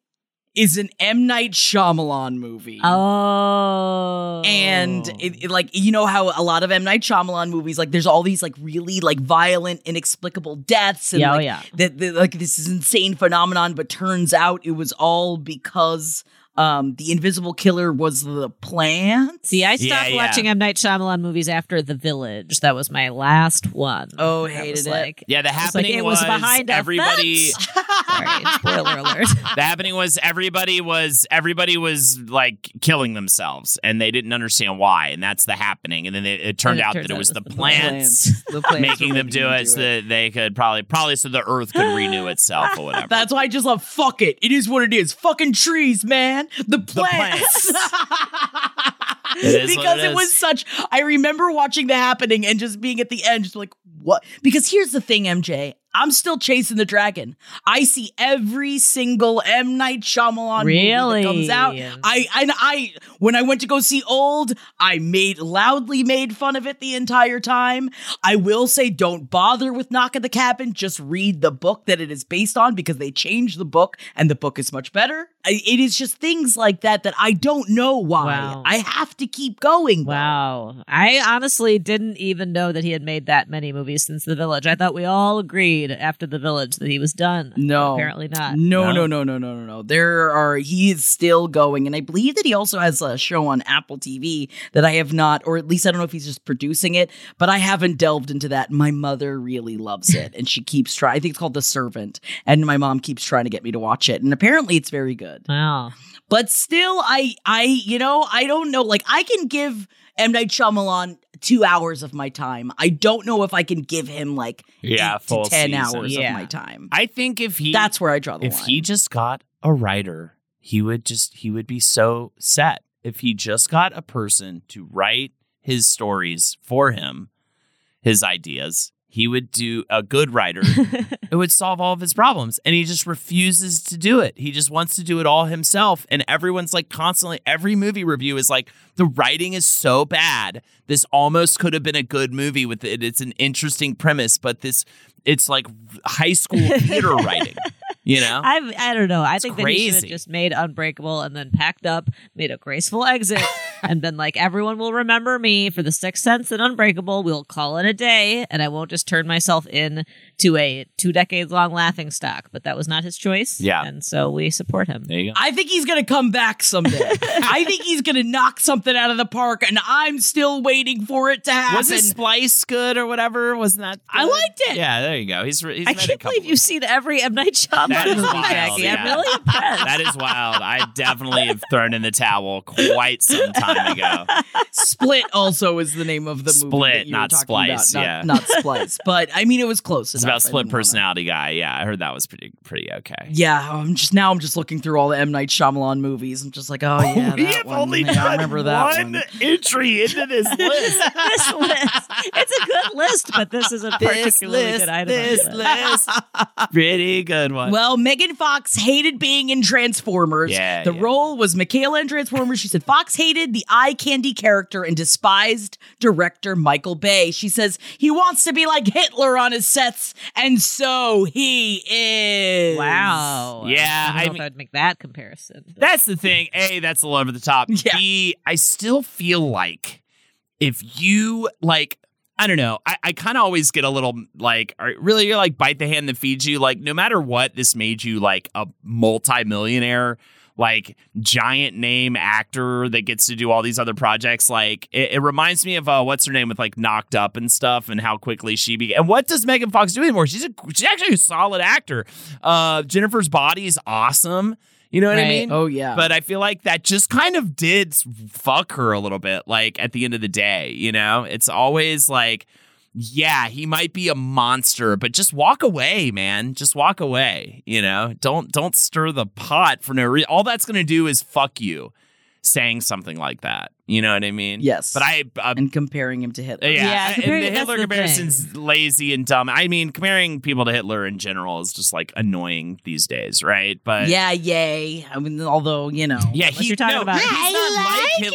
Speaker 1: is an M. Night Shyamalan movie.
Speaker 3: oh,
Speaker 1: And it, it, like you know how a lot of M Night Shyamalan movies like there's all these like really like violent inexplicable deaths and
Speaker 3: Yeah, oh, yeah.
Speaker 1: that that, like this is insane phenomenon but turns out it was all because Um, the Invisible Killer was the plant.
Speaker 3: See, I stopped
Speaker 2: Yeah, yeah.
Speaker 3: watching M Night Shyamalan movies after The Village. That was my last one.
Speaker 1: Oh,
Speaker 3: That
Speaker 1: hated
Speaker 3: was
Speaker 1: it.
Speaker 3: Like,
Speaker 2: Yeah, the
Speaker 3: it was
Speaker 2: happening
Speaker 3: like it was, behind
Speaker 2: everybody.
Speaker 3: Sorry, spoiler alert.
Speaker 2: the happening was everybody was everybody was like killing themselves, and they didn't understand why, and that's the happening. And then it, it turned
Speaker 3: And it
Speaker 2: out that it
Speaker 3: out
Speaker 2: was
Speaker 3: it
Speaker 2: the
Speaker 3: was the
Speaker 2: plants.
Speaker 1: The plants
Speaker 2: making
Speaker 1: were
Speaker 2: them do it so that they could probably probably so the earth could renew itself or whatever.
Speaker 1: That's why I just love fuck it. It is what it is. Fucking trees, man. The
Speaker 2: the
Speaker 1: plants.
Speaker 2: plants. It is what
Speaker 1: because
Speaker 2: it
Speaker 1: it,
Speaker 2: is.
Speaker 1: was such I remember watching the happening and just being at the end just like what because here's the thing MJ I'm still chasing the dragon. I see every single M Night Shyamalan movie
Speaker 3: Really?
Speaker 1: that comes out. I and I when I went to go see Old, I made loudly made fun of it the entire time. I will say don't bother with Knock at the Cabin, just read the book that it is based on because they changed the book and the book is much better. It is just things like that that I don't know why.
Speaker 3: Wow.
Speaker 1: I have to keep going. though.
Speaker 3: Wow. I honestly didn't even know that he had made that many movies since The Village. I thought we all agreed after The Village that he was done.
Speaker 1: No.
Speaker 3: Apparently not.
Speaker 1: No,
Speaker 2: No?
Speaker 1: no, no, no, no, no, no. There are he is still going, and I believe that he also has a show on Apple TV that I have not, or at least I don't know if he's just producing it, but I haven't delved into that. My mother really loves it, and she keeps trying. I think it's called The Servant, and my mom keeps trying to get me to watch it, and apparently it's very good.
Speaker 3: Wow.
Speaker 1: But still, I, I, you know, I don't know. Like I can give M Night Shyamalan two hours of my time. I don't know if I can give him like
Speaker 2: Yeah,
Speaker 1: eight
Speaker 2: full
Speaker 1: to ten
Speaker 2: season.
Speaker 1: hours
Speaker 3: Yeah.
Speaker 1: of my time.
Speaker 2: I think if he
Speaker 1: That's where I draw the
Speaker 2: if
Speaker 1: line.
Speaker 2: If he just got a writer, he would just he would be so set. If he just got a person to write his stories for him, his ideas, he would do a good writer. it would solve all of his problems. And he just refuses to do it. He just wants to do it all himself. And everyone's like constantly, every movie review is like, the writing is so bad. This almost could have been a good movie with it. It's an interesting premise, but this, it's like high school theater writing, you know?
Speaker 3: I I don't know. I
Speaker 2: It's
Speaker 3: think that he should have just made Unbreakable and then packed up, made a graceful exit, and been like, everyone will remember me for the Sixth Sense and Unbreakable. We'll call it a day, and I won't just turn myself in to a two decades long laughing stock. But that was not his choice.
Speaker 2: Yeah.
Speaker 3: and so we support him.
Speaker 2: there you go.
Speaker 1: I think he's gonna come back someday. I think he's gonna knock something out of the park, and I'm still waiting for it to happen.
Speaker 2: Was his splice good or whatever? Wasn't that?
Speaker 1: I liked it.
Speaker 2: Yeah, there you go. He's, re- he's
Speaker 3: I can't believe you've seen every M Night
Speaker 2: That
Speaker 3: Shyamalan
Speaker 2: is
Speaker 3: movie,
Speaker 2: wild,
Speaker 3: Jackie. I'm really impressed.
Speaker 2: That is wild. I definitely have thrown in the towel quite some time ago.
Speaker 1: Split also is the name of the movie.
Speaker 2: Split,
Speaker 1: that you were
Speaker 2: not
Speaker 1: talking
Speaker 2: Splice,
Speaker 1: about.
Speaker 2: yeah.
Speaker 1: Not, not Splice. But I mean, it was close.
Speaker 2: It's
Speaker 1: enough.
Speaker 2: about split
Speaker 1: didn't wanna-
Speaker 2: personality guy. Yeah, I heard that was pretty pretty okay.
Speaker 1: Yeah, I'm just now. I'm just looking through all the M Night Shyamalan movies. I'm just like, oh yeah,
Speaker 2: oh,
Speaker 1: we
Speaker 2: have
Speaker 1: one.
Speaker 2: only
Speaker 1: Yeah,
Speaker 2: done
Speaker 1: I remember that
Speaker 2: one
Speaker 1: one.
Speaker 2: entry into this list.
Speaker 3: this list. It's a good list, but this is a particularly good item. on
Speaker 2: this
Speaker 3: the
Speaker 2: list, pretty good one.
Speaker 1: Well, Megan Fox hated being in Transformers.
Speaker 2: Yeah,
Speaker 1: the
Speaker 2: yeah.
Speaker 1: role was Mikaela in Transformers. She said Fox hated the eye candy character and despised director Michael Bay. She says he wants to be like Hitler on his sets, and so he is.
Speaker 3: Wow.
Speaker 2: Yeah,
Speaker 3: I don't
Speaker 2: I
Speaker 3: know if
Speaker 2: mean-
Speaker 3: I'd make that comparison. but-
Speaker 2: That's the thing. A, that's a little over the top.
Speaker 1: Yeah.
Speaker 2: B, I still feel like if you like, I don't know. I, I kind of always get a little like, are, really, you're like bite the hand that feeds you. Like, no matter what, this made you like a multimillionaire, like giant name actor that gets to do all these other projects. Like, it, it reminds me of uh, what's her name with like Knocked Up and stuff, and how quickly she began. And what does Megan Fox do anymore? She's a, she's actually a solid actor. Uh, Jennifer's Body is awesome. You know what I mean?
Speaker 1: Oh yeah.
Speaker 2: But I feel like that just kind of did fuck her a little bit, like at the end of the day, you know? It's always like, yeah, he might be a monster, but just walk away, man. Just walk away, you know? Don't don't stir the pot for no reason. All that's gonna do is fuck you saying something like that. You know what I mean?
Speaker 1: Yes.
Speaker 2: But I uh,
Speaker 1: and comparing him to Hitler.
Speaker 2: yeah,
Speaker 3: Yeah,
Speaker 2: and
Speaker 3: comparing-
Speaker 2: the Hitler
Speaker 3: the
Speaker 2: comparison's lazy and dumb. I mean, comparing people to Hitler in general is just like annoying these days, right? But
Speaker 1: Yeah, yay. I mean, although you know,
Speaker 2: Yeah,
Speaker 3: Unless
Speaker 2: he,
Speaker 3: you're talking
Speaker 2: no,
Speaker 3: about-
Speaker 2: he's
Speaker 1: I
Speaker 2: not like
Speaker 1: like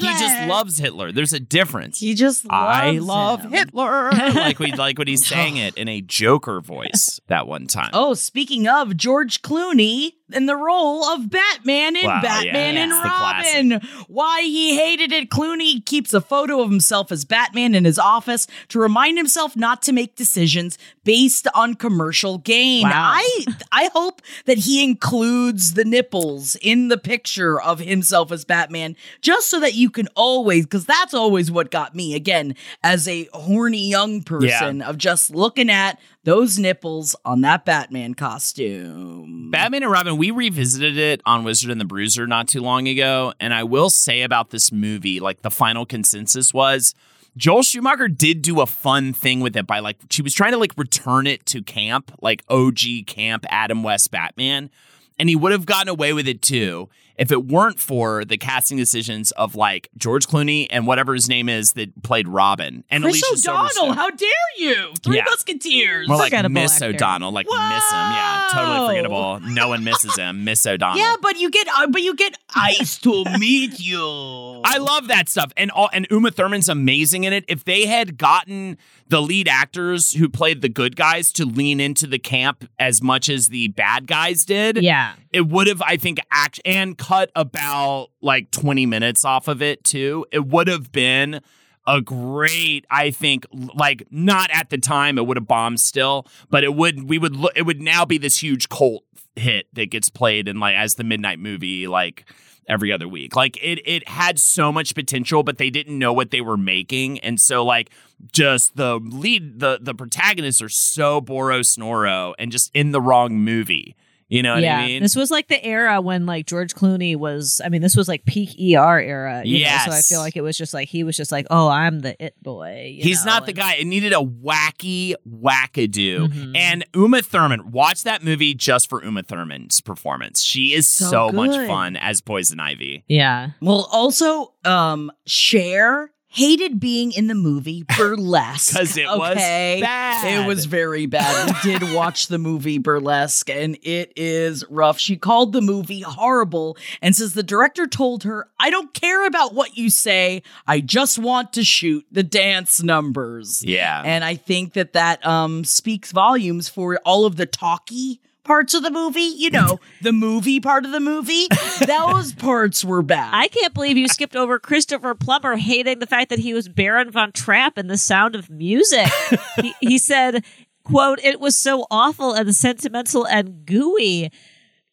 Speaker 2: Hitler. He just loves Hitler. There's a difference.
Speaker 1: he just
Speaker 2: I
Speaker 1: loves
Speaker 2: love
Speaker 1: him.
Speaker 2: Hitler. like we like when he sang it in a Joker voice that one time.
Speaker 1: Oh, speaking of George Clooney in the role of Batman in
Speaker 2: Wow,
Speaker 1: Batman
Speaker 2: yeah,
Speaker 1: and
Speaker 2: it's the classic.
Speaker 1: Robin. Why he hated it. Clooney keeps a photo of himself as Batman in his office to remind himself not to make decisions based on commercial gain.
Speaker 3: Wow.
Speaker 1: I I hope that he includes the nipples in the picture of himself as Batman just so that you can always cuz that's always what got me again as a horny young person of just looking at those nipples on that Batman costume.
Speaker 2: Batman and Robin, we revisited it on Wizard and the Bruiser not too long ago. And I will say about this movie, like the final consensus was Joel Schumacher did do a fun thing with it by like, she was trying to like return it to camp, like OG camp Adam West Batman. And he would have gotten away with it too if it weren't for the casting decisions of like George Clooney and whatever his name is that played Robin and
Speaker 1: Chris
Speaker 2: Alicia
Speaker 1: O'Donnell,
Speaker 2: Silverstone.
Speaker 1: how dare you? Three
Speaker 2: Yeah.
Speaker 1: Musketeers.
Speaker 2: More like
Speaker 3: Forgettable
Speaker 2: Miss
Speaker 3: actor.
Speaker 2: O'Donnell, like miss him. Yeah, totally forgettable. No one misses him. Miss O'Donnell.
Speaker 1: Yeah, but you get, uh, but you get ice to meet you.
Speaker 2: I love that stuff. And all, and Uma Thurman's amazing in it. If they had gotten the lead actors who played the good guys to lean into the camp as much as the bad guys did,
Speaker 3: Yeah.
Speaker 2: it would have, I think, act and cut about like 20 minutes off of it too. It would have been a great, I think, like not at the time, it would have bombed still, but it would, we would look, it would now be this huge cult hit that gets played in like as the midnight movie, like every other week. Like it, it had so much potential, but they didn't know what they were making. And so like just the lead, the, the protagonists are so Boros Snoro and just in the wrong movie. You know what
Speaker 3: yeah.
Speaker 2: I mean?
Speaker 3: This was like the era when like George Clooney was I mean, this was like peak ER era. Yeah. So I feel like it was just like he was just like, Oh, I'm the it boy. you
Speaker 2: He's
Speaker 3: know,
Speaker 2: not the guy. It needed a wacky wackadoo.
Speaker 3: Mhm.
Speaker 2: And Uma Thurman, watch that movie just for Uma Thurman's performance. She is so,
Speaker 1: So
Speaker 2: much fun as Poison Ivy.
Speaker 3: Yeah.
Speaker 1: Well, also, um, Cher hated being in the movie Burlesque
Speaker 2: 'Cause it was bad.
Speaker 1: It was very bad. We did watch the movie Burlesque, and it is rough. She called the movie horrible and says the director told her, "I don't care about what you say. I just want to shoot the dance numbers."
Speaker 2: Yeah.
Speaker 1: And I think that that um speaks volumes for all of the talky parts of the movie. You know, the movie part of the movie. Those parts were bad.
Speaker 3: I can't believe you skipped over Christopher Plummer hating the fact that he was Baron von Trapp in The Sound of Music. he, he said, quote, it was so awful and sentimental and gooey.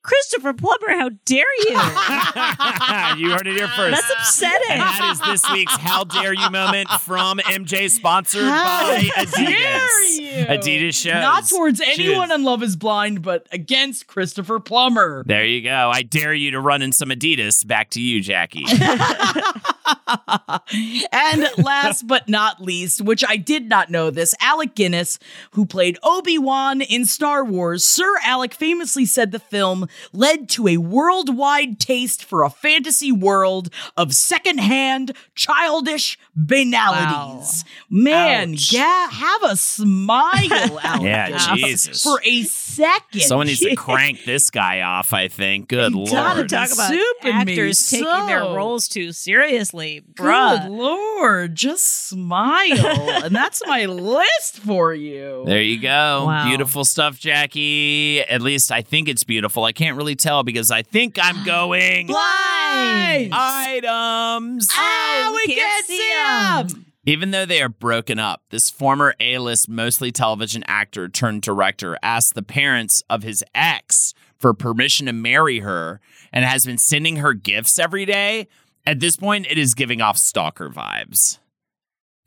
Speaker 3: Christopher Plummer, how dare you?
Speaker 2: you heard it here first.
Speaker 3: That's upsetting.
Speaker 2: And that is this week's How Dare You moment from MJ, sponsored
Speaker 1: How
Speaker 2: by Adidas.
Speaker 1: dare you?
Speaker 2: Adidas shows.
Speaker 1: Not towards anyone
Speaker 2: Shoes.
Speaker 1: on Love is Blind, but against Christopher Plummer.
Speaker 2: There you go. I dare you to run in some Adidas. Back to you, Jackie.
Speaker 1: and last but not least, which I did not know this, Alec Guinness, who played Obi-Wan in Star Wars. Sir Alec famously said the film led to a worldwide taste for a fantasy world of secondhand, childish banalities. Man,
Speaker 2: Ouch.
Speaker 1: yeah, have a smile, Alec
Speaker 2: Yeah,
Speaker 1: Guinness,
Speaker 2: Jesus.
Speaker 1: For a second.
Speaker 2: Someone needs to crank this guy off, I think. Good
Speaker 1: You gotta
Speaker 2: lord.
Speaker 1: talk about Souping me
Speaker 3: actors taking their roles too seriously,
Speaker 1: Good
Speaker 3: bruh.
Speaker 1: lord, just smile. and that's my list for you.
Speaker 2: There you go.
Speaker 3: Wow.
Speaker 2: Beautiful stuff, Jackie. At least I think it's beautiful. I can't really tell because I think I'm going
Speaker 1: Blind.
Speaker 2: items.
Speaker 1: ah, we
Speaker 3: can't
Speaker 1: can't
Speaker 3: see
Speaker 1: see
Speaker 3: 'em.
Speaker 1: them.
Speaker 2: Even though they are broken up, this former A list, mostly television actor turned director asked the parents of his ex for permission to marry her and has been sending her gifts every day. At this point, it is giving off stalker vibes.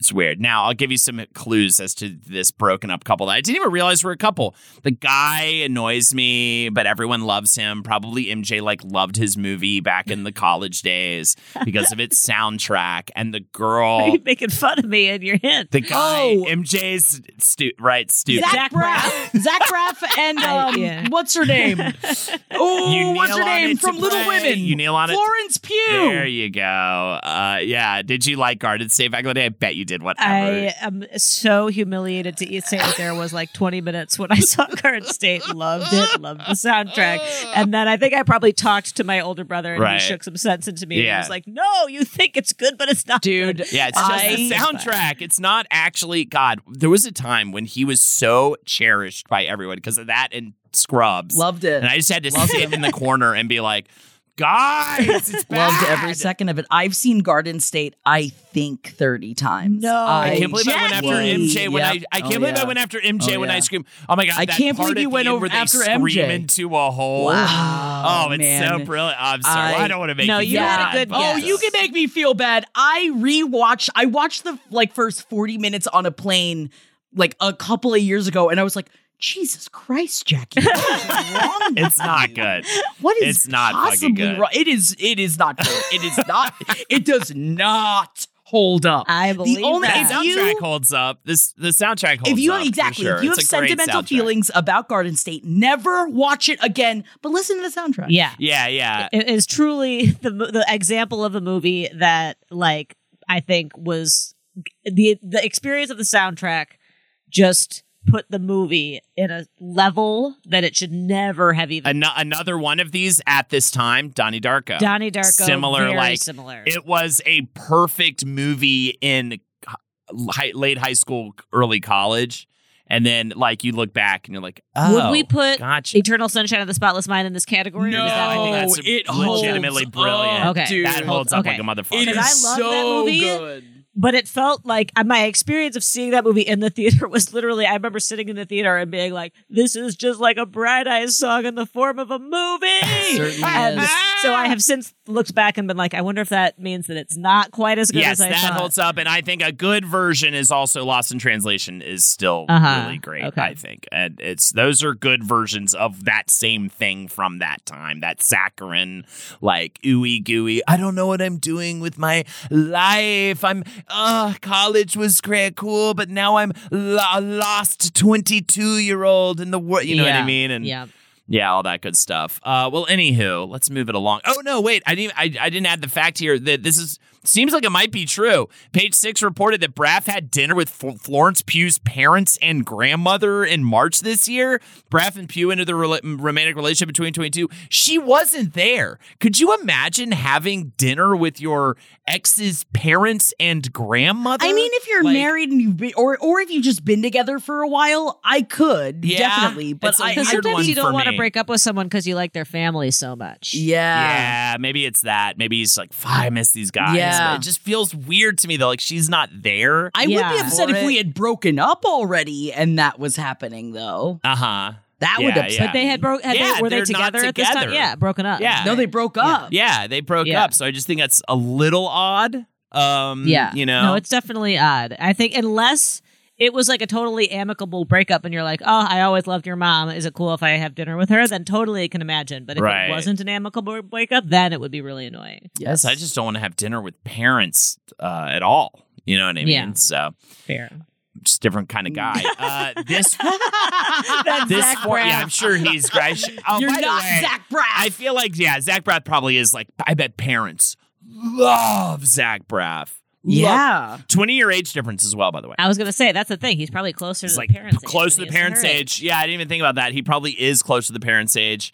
Speaker 2: It's weird. Now, I'll give you some clues as to this broken up couple that I didn't even realize were a couple. The guy annoys me, but everyone loves him. Probably MJ like loved his movie back in the college days because of its soundtrack. And the girl
Speaker 3: Are you making fun of me and your hint?
Speaker 2: the guy,
Speaker 1: Oh.
Speaker 2: MJ's stu- right, stupid.
Speaker 1: Zach,
Speaker 3: Zach
Speaker 1: Braff. Zach Braff and
Speaker 3: I-
Speaker 1: um,
Speaker 3: yeah.
Speaker 1: what's her name? Oh, what's her name from
Speaker 2: to
Speaker 1: Little. Women?
Speaker 2: You kneel on it-
Speaker 1: Florence Pugh.
Speaker 2: There you go. Uh, yeah. Did you like Garden State back in the day? I bet you did. Whatever.
Speaker 3: I am so humiliated to say that there was like 20 minutes when I saw Garden State. Loved it, loved the soundtrack. And then I think I probably talked to my older brother and
Speaker 2: Right.
Speaker 3: he shook some sense into me. And
Speaker 2: Yeah.
Speaker 3: he was like, No, you think it's good, but it's not.
Speaker 1: Dude,
Speaker 3: good."
Speaker 2: yeah, it's just
Speaker 1: I-
Speaker 2: the soundtrack. It's not actually God. There was a time when he was so cherished by everyone because of that and Scrubs.
Speaker 1: Loved it.
Speaker 2: And I just had to sit in the corner and be like, guys, it's bad.
Speaker 1: Loved every second of it. I've seen Garden State, I think, 30 times.
Speaker 3: No.
Speaker 2: I can't believe I went after
Speaker 1: Jackie!
Speaker 2: MJ when I. I can't
Speaker 1: Oh,
Speaker 2: believe
Speaker 1: yeah.
Speaker 2: I went after MJ
Speaker 1: Oh,
Speaker 2: when I screamed. Oh my god!
Speaker 1: I can't believe you went over
Speaker 2: where
Speaker 1: after
Speaker 2: scream
Speaker 1: MJ.
Speaker 2: into a hole.
Speaker 1: Wow,
Speaker 2: Oh, it's
Speaker 1: man.
Speaker 2: so brilliant. Oh, I'm sorry.
Speaker 1: I-
Speaker 2: I, don't want to make
Speaker 3: No,
Speaker 2: you
Speaker 3: you
Speaker 2: feel
Speaker 3: had a
Speaker 2: bad,
Speaker 3: good
Speaker 2: but-
Speaker 1: Oh,
Speaker 3: Yes.
Speaker 1: you can make me feel bad. I rewatched. I watched the like first forty minutes on a plane like a couple of years ago, and I was like, Jesus Christ, Jackie, what is wrong? with
Speaker 2: It's not
Speaker 1: you?
Speaker 2: good.
Speaker 1: What is
Speaker 2: It's not fucking
Speaker 1: possibly
Speaker 2: good.
Speaker 1: wrong? It is. It is not good. It is not. it does not hold up.
Speaker 3: I believe
Speaker 1: the only
Speaker 2: The
Speaker 3: that.
Speaker 1: if you-
Speaker 2: soundtrack holds up. This the soundtrack holds
Speaker 1: if you
Speaker 2: up.
Speaker 1: exactly
Speaker 2: sure.
Speaker 1: if you have
Speaker 2: It's a great
Speaker 1: sentimental feelings about Garden State, never watch it again. But listen to the soundtrack.
Speaker 3: Yeah.
Speaker 2: Yeah, yeah.
Speaker 3: It is truly the the example of a movie that like I think was the the experience of the soundtrack just put the movie in a level that it should never have even
Speaker 2: An- another one of these at this time, Donnie Darko.
Speaker 3: Donnie Darko
Speaker 2: Similar,
Speaker 3: very
Speaker 2: like
Speaker 3: similar.
Speaker 2: It was a perfect movie in high, late high school, early college, and then like you look back and you're like, oh,
Speaker 3: Would we oh, put
Speaker 2: gotcha.
Speaker 3: Eternal Sunshine of the Spotless Mind in this category? or
Speaker 1: No,
Speaker 3: is that
Speaker 2: I think
Speaker 3: like-
Speaker 2: that's
Speaker 1: it
Speaker 2: legitimately
Speaker 1: holds
Speaker 2: brilliant.
Speaker 1: up,
Speaker 3: Okay.
Speaker 1: dude.
Speaker 2: that holds up
Speaker 3: Okay.
Speaker 2: like a motherfucker.
Speaker 1: It is
Speaker 3: I love
Speaker 1: so
Speaker 3: that movie.
Speaker 1: good.
Speaker 3: But it felt like uh, my experience of seeing that movie in the theater was literally I remember sitting in the theater and being like, "This is just like a Bright Eyes song in the form of a movie." And
Speaker 1: is.
Speaker 3: so I have since looked back and been like, I wonder if that means that it's not quite as good
Speaker 2: yes,
Speaker 3: as I
Speaker 2: that
Speaker 3: thought.
Speaker 2: holds up, and I think a good version is also Lost in Translation is still
Speaker 3: Uh-huh.
Speaker 2: really great.
Speaker 3: Okay.
Speaker 2: I think, and it's those are good versions of that same thing from that time. That saccharine, like ooey gooey. I don't know what I'm doing with my life. I'm, uh, college was great, cool, but now I'm lo- a lost 22 year old in the world. You know what I mean? And
Speaker 3: yeah.
Speaker 2: yeah, all that good stuff. Uh, well, anywho, let's move it along. Oh no, wait, I didn't. I, I didn't add the fact here that this is seems like it might be true. Page six reported that Braff had dinner with F- Florence Pugh's parents and grandmother in March this year. Braff and Pugh into the rela- romantic relationship between 22. She wasn't there. Could you imagine having dinner with your ex's parents and grandmother?
Speaker 1: I mean, if you're
Speaker 2: Like-
Speaker 1: married and you've been, or or if you've just been together for a while, I could
Speaker 2: Yeah,
Speaker 1: definitely. But
Speaker 2: it's a
Speaker 1: I,
Speaker 3: Because
Speaker 2: weird
Speaker 1: I
Speaker 3: sometimes
Speaker 2: one
Speaker 3: you don't want to break up with someone because you like their family so much.
Speaker 1: yeah,
Speaker 2: Yeah, maybe it's that. Maybe he's like, I miss these guys."
Speaker 1: Yeah.
Speaker 2: But it just feels weird to me though. Like she's not there.
Speaker 1: I would be upset
Speaker 2: For
Speaker 1: if we had broken up already and that was happening, though.
Speaker 2: Uh huh.
Speaker 1: That would
Speaker 2: Yeah,
Speaker 1: upset.
Speaker 2: yeah.
Speaker 3: But they had broke. Had
Speaker 2: Yeah,
Speaker 3: they, were they
Speaker 2: they're
Speaker 3: together at this time? Yeah, broken up.
Speaker 2: Yeah.
Speaker 1: No, they broke up.
Speaker 2: Yeah, they broke
Speaker 3: Yeah.
Speaker 2: up. So I just think that's a little odd. Um,
Speaker 3: Yeah.
Speaker 2: you know.
Speaker 3: No, it's definitely odd. I think unless it was like a totally amicable breakup and you're like, oh, I always loved your mom. Is it cool if I have dinner with her? Then totally I can imagine. But if
Speaker 2: Right.
Speaker 3: it wasn't an amicable breakup, then it would be really annoying.
Speaker 2: yes. I just don't want to have dinner with parents uh, at all. You know what I mean?
Speaker 3: Yeah.
Speaker 2: So
Speaker 3: Fair.
Speaker 2: just different kind of guy. Uh, this
Speaker 3: That's
Speaker 2: this
Speaker 3: Zach
Speaker 2: for, yeah, I'm sure he's. I sh- oh,
Speaker 1: You're
Speaker 2: by the
Speaker 1: not
Speaker 2: way,
Speaker 1: Zach Braff.
Speaker 2: I feel like yeah, Zach Braff probably is like. I bet parents love Zach Braff. Love-
Speaker 1: yeah.
Speaker 2: 20 year age difference as well, by the way.
Speaker 3: I was gonna say that's the thing. He's probably closer
Speaker 2: It's
Speaker 3: to
Speaker 2: like
Speaker 3: the parents.
Speaker 2: close to
Speaker 3: age
Speaker 2: the
Speaker 3: than he
Speaker 2: parents' age. Yeah, I didn't even think about that. He probably is close to the parents' age.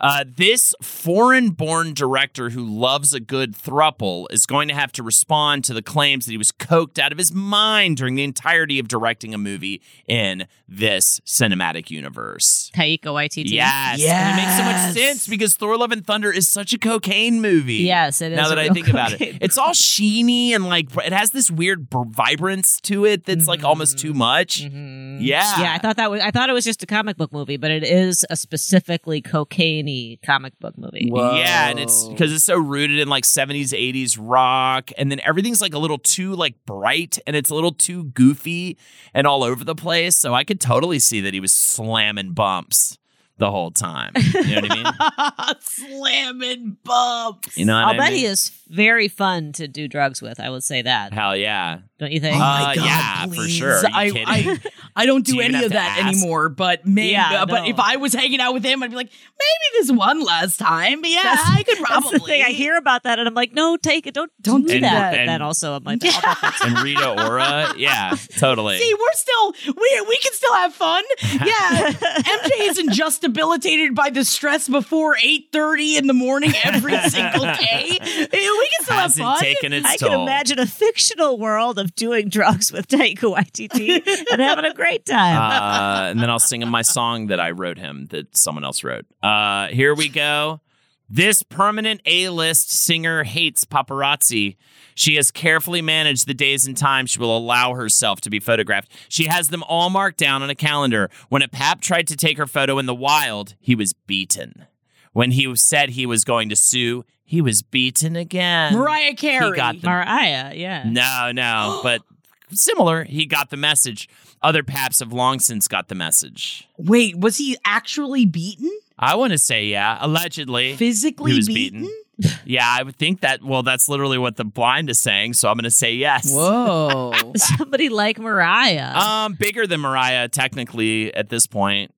Speaker 2: Uh, this foreign born director who loves a good thruple is going to have to respond to the claims that he was coked out of his mind during the entirety of directing a movie in this cinematic universe.
Speaker 3: Taika Waititi.
Speaker 2: Yes. And it makes so much sense because Thor Love and Thunder is such a cocaine movie.
Speaker 3: Yes, it is
Speaker 2: Now that I
Speaker 3: real
Speaker 2: think about it, it's all sheeny and like it has this weird br- vibrance to it that's like almost too much. Yeah.
Speaker 3: Mm-hmm. Yeah, I thought that was. I thought it was just a comic book movie, but it is a specifically cocaine comic book movie.
Speaker 2: Yeah, and it's because it's so rooted in like 70s, 80s rock, and then everything's like a little too like bright and it's a little too goofy and all over the place. So I could totally see that he was slamming bumps the whole time. You know what I mean?
Speaker 1: Slamming bumps.
Speaker 2: You know what
Speaker 3: I'll
Speaker 2: I
Speaker 3: bet
Speaker 2: mean?
Speaker 3: he is very fun to do drugs with. I would say that.
Speaker 2: Hell yeah.
Speaker 3: Don't you think?
Speaker 1: Oh my
Speaker 2: Uh,
Speaker 1: God,
Speaker 2: yeah, for sure.
Speaker 1: I. I, I don't do,
Speaker 2: Do
Speaker 1: any of that
Speaker 2: ask?
Speaker 1: anymore, but maybe,
Speaker 3: Yeah,
Speaker 1: but
Speaker 3: no.
Speaker 1: if I was hanging out with him, I'd be like, maybe this one last time. But yeah,
Speaker 3: That's-
Speaker 1: I could
Speaker 3: That's
Speaker 1: probably.
Speaker 3: the thing. I hear about that, and I'm like, no, take it. Don't
Speaker 1: Don't
Speaker 3: do
Speaker 2: do
Speaker 3: that.
Speaker 2: that.
Speaker 3: And then also, I'm like, oh,
Speaker 2: and Rita Ora, yeah, totally.
Speaker 1: See, we're still we we can still have fun. Yeah, MJ isn't just debilitated by the stress before eight thirty in the morning every single day. Eh, We can still have fun.
Speaker 2: taken its
Speaker 3: I
Speaker 2: toll.
Speaker 3: can imagine a fictional world of doing drugs with Taika Waititi and having a great time.
Speaker 2: uh, and then I'll sing him my song that I wrote him that someone else wrote. Uh, here we go. This permanent A list singer hates paparazzi. She has carefully managed the days and times she will allow herself to be photographed. She has them all marked down on a calendar. When a pap tried to take her photo in the wild, he was beaten. When he said he was going to sue, he was beaten again.
Speaker 1: Mariah Carey.
Speaker 2: He got the
Speaker 3: Mariah, yeah.
Speaker 2: no, no, but similar. He got the message. Other paps have long since got the message.
Speaker 1: Wait, was he actually beaten?
Speaker 2: I want to say, yeah, allegedly.
Speaker 1: Physically
Speaker 2: He was
Speaker 1: beaten?
Speaker 2: beaten. Yeah, I would think that. Well, that's literally what the blind is saying. So I'm going to say yes.
Speaker 1: Whoa.
Speaker 3: Somebody like Mariah.
Speaker 2: Um, bigger than Mariah, technically at this point.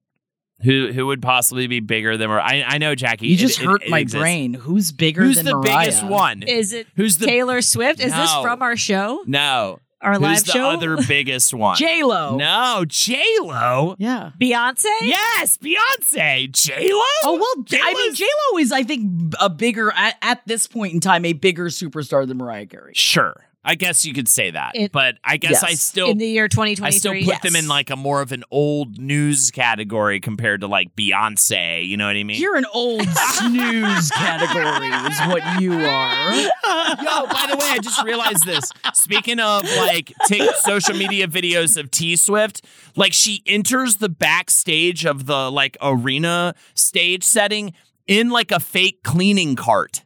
Speaker 2: Who who would possibly be bigger than Mariah? I, I know Jackie.
Speaker 1: you
Speaker 2: it-
Speaker 1: just
Speaker 2: it-
Speaker 1: hurt
Speaker 2: it
Speaker 1: my
Speaker 2: exists.
Speaker 1: brain. Who's bigger
Speaker 2: Who's
Speaker 1: than
Speaker 2: the
Speaker 1: Mariah?
Speaker 2: biggest one?
Speaker 3: Is it
Speaker 2: Who's the
Speaker 3: Taylor Swift? Is this from our show?
Speaker 2: no?
Speaker 3: Our
Speaker 2: Who's
Speaker 3: live
Speaker 2: the
Speaker 3: show?
Speaker 2: other biggest one?
Speaker 1: J Lo.
Speaker 2: No, J Lo.
Speaker 1: Yeah.
Speaker 3: Beyonce?
Speaker 2: Yes, Beyonce. J Lo.
Speaker 1: Oh well, I mean,
Speaker 2: J-Lo's-
Speaker 1: J Lo is, I think, a bigger at, at this point in time, a bigger superstar than Mariah Carey.
Speaker 2: Sure. I guess you could say that.
Speaker 3: It-
Speaker 2: but I guess I still
Speaker 3: In the year 2023.
Speaker 2: I still put them in like a more of an old news category compared to like Beyonce. You know what I mean?
Speaker 1: You're an old snooze category, is what you are.
Speaker 2: Yo, by the way, I just realized this. Speaking of like take social media videos of T Swift, like she enters the backstage of the like arena stage setting in like a fake cleaning cart.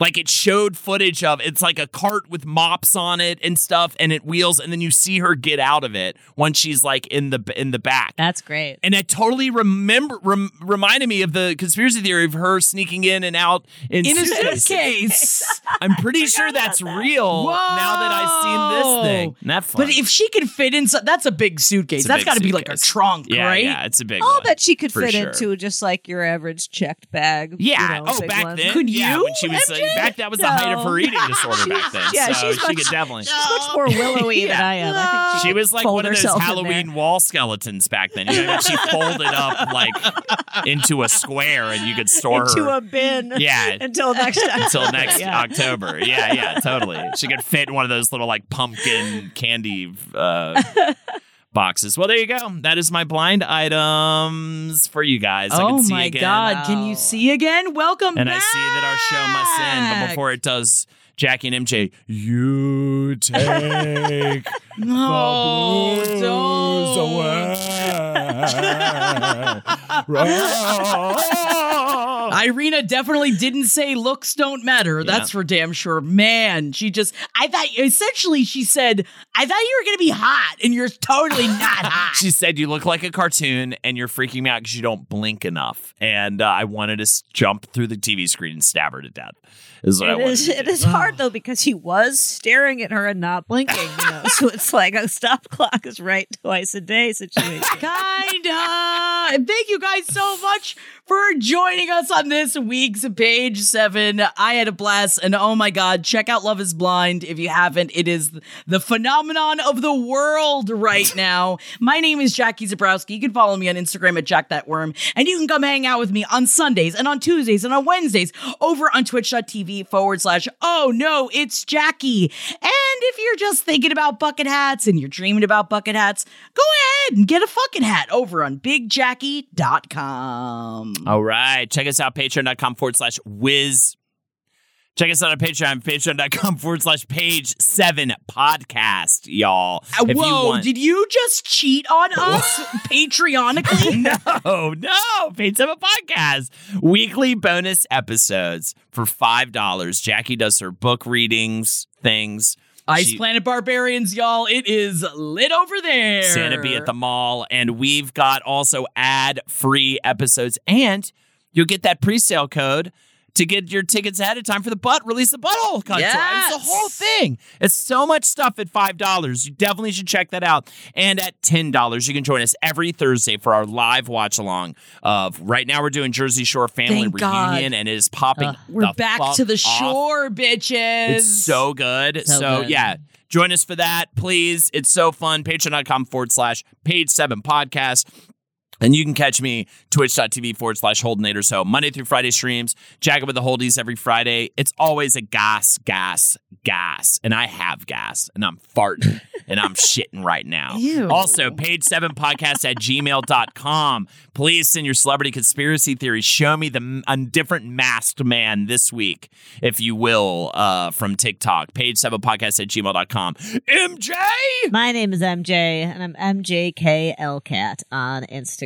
Speaker 2: Like it showed footage of it's like a cart with mops on it and stuff, and it wheels, and then you see her get out of it once she's like in the in the back.
Speaker 3: That's great.
Speaker 2: And it totally remember rem, reminded me of the conspiracy theory of her sneaking in and out in,
Speaker 1: In a suitcase.
Speaker 2: I'm pretty sure that's real now that I've seen this thing. Isn't that fun?
Speaker 1: But if she could fit in, that's a big suitcase.
Speaker 2: It's a
Speaker 1: That's
Speaker 2: big
Speaker 1: got to be like a trunk,
Speaker 2: yeah,
Speaker 1: right?
Speaker 2: yeah, it's a big
Speaker 3: I'll
Speaker 2: one.
Speaker 3: bet she could fit
Speaker 2: sure.
Speaker 3: into just like your average checked bag.
Speaker 2: Yeah.
Speaker 3: you know,
Speaker 2: oh, back
Speaker 3: one.
Speaker 2: then.
Speaker 1: Could
Speaker 2: yeah,
Speaker 1: you,
Speaker 2: when she was uh,
Speaker 1: MJ?
Speaker 2: back, that was the height of her eating disorder back then.
Speaker 3: Yeah,
Speaker 2: so
Speaker 3: she's
Speaker 2: she
Speaker 3: much-
Speaker 2: could definitely.
Speaker 3: She's much more willowy than I am. I think she,
Speaker 2: She was like one of those Halloween wall skeletons back then. You know, that she folded up like into a square, and you could store
Speaker 3: into
Speaker 2: her into
Speaker 3: a bin.
Speaker 2: Yeah.
Speaker 3: until next time.
Speaker 2: until next
Speaker 3: Yeah.
Speaker 2: October. Yeah, yeah, totally. She could fit in one of those little like pumpkin candy uh, boxes. Well, there you go. That is my blind items for you guys. I
Speaker 1: Oh
Speaker 2: can see
Speaker 1: my
Speaker 2: again.
Speaker 1: God! Can you see again? Welcome
Speaker 2: And
Speaker 1: back.
Speaker 2: I see that our show must end, but before it does, Jackie and MJ, you take
Speaker 1: no,
Speaker 2: the blues away.
Speaker 1: Irina definitely didn't say looks don't matter. That's for damn sure. Man, she just, I thought, essentially, she said, I thought you were going to be hot, and you're totally not hot.
Speaker 2: She said you look like a cartoon and you're freaking me out because you don't blink enough. And uh, I wanted to jump through the TV screen and stab her to death. Is what I
Speaker 3: It
Speaker 2: wanted
Speaker 3: is.
Speaker 2: to
Speaker 3: It
Speaker 2: do.
Speaker 3: is hard though because he was staring at her and not blinking. You know, so it's like a stop clock is right twice a day situation.
Speaker 1: Kinda. And thank you guys so much for joining us on this week's page seven. I had a blast, and oh my god, check out Love is Blind if you haven't. It is the phenomenon of the world right now. my name is Jackie Zebrowski. You can follow me on Instagram at jackthatworm, and you can come hang out with me on Sundays and on Tuesdays and on Wednesdays over on twitch.tv forward slash oh no, it's Jackie. And if you're just thinking about bucket hats and you're dreaming about bucket hats, go ahead and get a fucking hat over on bigjackie.com.
Speaker 2: All right. Check us out, patreon.com forward slash whiz. Check us out on Patreon, patreon.com forward slash page seven podcast, y'all.
Speaker 1: Uh,
Speaker 2: If you
Speaker 1: Whoa,
Speaker 2: want-
Speaker 1: did you just cheat on us Patreonically?
Speaker 2: no, no, Paid Seven Podcast. Weekly bonus episodes for five dollars. Jackie does her book readings, things.
Speaker 1: Ice
Speaker 2: She-
Speaker 1: Planet Barbarians, y'all. It is lit over there.
Speaker 2: Santa be at the mall, and we've got also ad-free episodes, and you'll get that pre-sale code to get your tickets ahead of time for the butt release the butthole cut.
Speaker 1: Yes.
Speaker 2: It's the whole thing. It's so much stuff at five dollars. You definitely should check that out. And at ten dollars, you can join us every Thursday for our live watch along. Of right now, we're doing Jersey Shore Family
Speaker 1: Thank God.
Speaker 2: Reunion, and it is popping.
Speaker 1: We're
Speaker 2: the
Speaker 1: back to the
Speaker 2: off.
Speaker 1: shore, bitches.
Speaker 2: It's so good. So,
Speaker 3: So good.
Speaker 2: yeah, join us for that, please. It's so fun. Patreon.com forward slash page seven podcast. And you can catch me twitch.tv forward slash Holdenator. So Monday through Friday streams, Jacob with the Holdies every Friday. It's always a gas, gas, gas, and I have gas, and I'm farting and I'm shitting right now.
Speaker 1: Ew.
Speaker 2: Also, page seven podcast at gmail.com. Please send your celebrity conspiracy theories. Show me the a different masked man this week, if you will, uh, from TikTok. Page seven podcast at gmail.com. MJ!
Speaker 3: My name is MJ, and I'm MJKLCat on Instagram.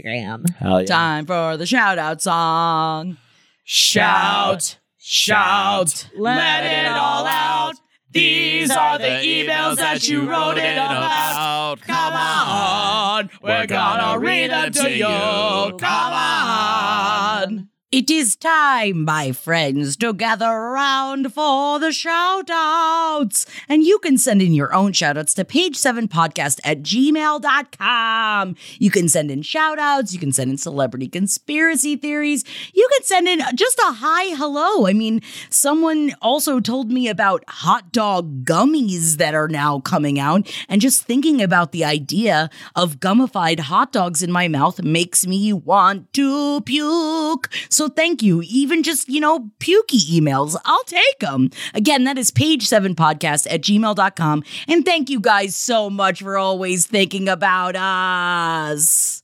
Speaker 2: Hell yeah.
Speaker 1: Time for the shout out song.
Speaker 2: Shout, shout, let it all out. These are the emails that you wrote in about. Come on, we're gonna read them to you. Come on.
Speaker 1: It is time, my friends, to gather around for the shoutouts. And you can send in your own shoutouts to page7podcast at gmail.com. You can send in shoutouts. You can send in celebrity conspiracy theories. You can send in just a hi, hello. I mean, someone also told me about hot dog gummies that are now coming out. And just thinking about the idea of gummified hot dogs in my mouth makes me want to puke. So thank you. Even just, you know, pukey emails, I'll take them. Again, that is page7podcast at gmail.com. And thank you guys so much for always thinking about us.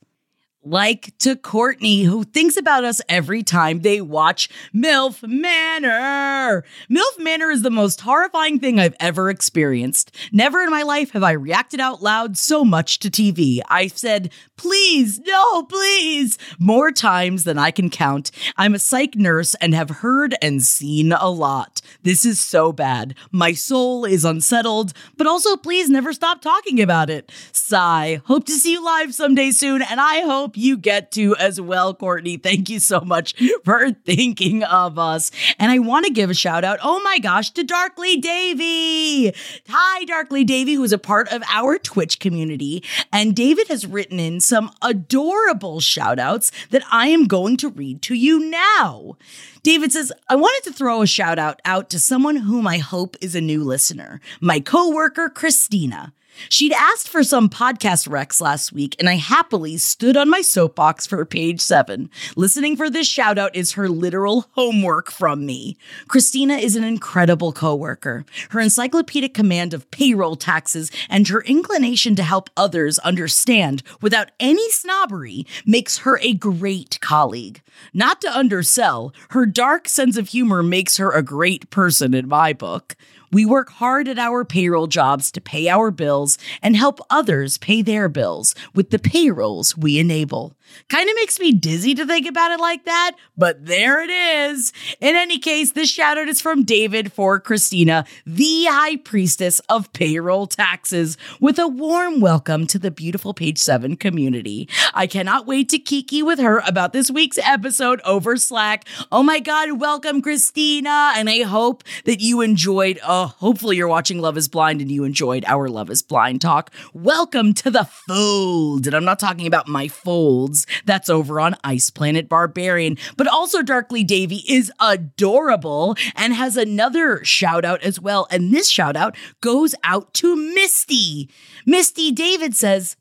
Speaker 1: Like to Courtney, who thinks about us every time they watch MILF Manor. MILF Manor is the most horrifying thing I've ever experienced. Never in my life have I reacted out loud so much to TV. I've said, please, no, please, more times than I can count. I'm a psych nurse and have heard and seen a lot. This is so bad. My soul is unsettled, but also please never stop talking about it. Sigh. Hope to see you live someday soon, and I hope you get to as well, Courtney. Thank you so much for thinking of us. And I want to give a shout out, oh my gosh, to Darkly Davy. Hi, Darkly Davy, who is a part of our Twitch community. And David has written in some adorable shout outs that I am going to read to you now. David says, I wanted to throw a shout out out to someone whom I hope is a new listener, my coworker, Christina. She'd asked for some podcast recs last week, and I happily stood on my soapbox for page seven. Listening for this shout out is her literal homework from me. Christina is an incredible coworker. Her encyclopedic command of payroll taxes and her inclination to help others understand without any snobbery makes her a great colleague. Not to undersell, her dark sense of humor makes her a great person in my book. We work hard at our payroll jobs to pay our bills and help others pay their bills with the payrolls we enable. Kind of makes me dizzy to think about it like that, but there it is. In any case, this shout out is from David for Christina, the high priestess of payroll taxes, with a warm welcome to the beautiful Page 7 community. I cannot wait to kiki with her about this week's episode over Slack. Oh my God, welcome, Christina. And I hope that you enjoyed, uh, hopefully you're watching Love is Blind and you enjoyed our Love is Blind talk. Welcome to the fold. And I'm not talking about my folds. That's over on Ice Planet Barbarian. But also, Darkly Davy is adorable and has another shout out as well. And this shout out goes out to Misty. Misty David says,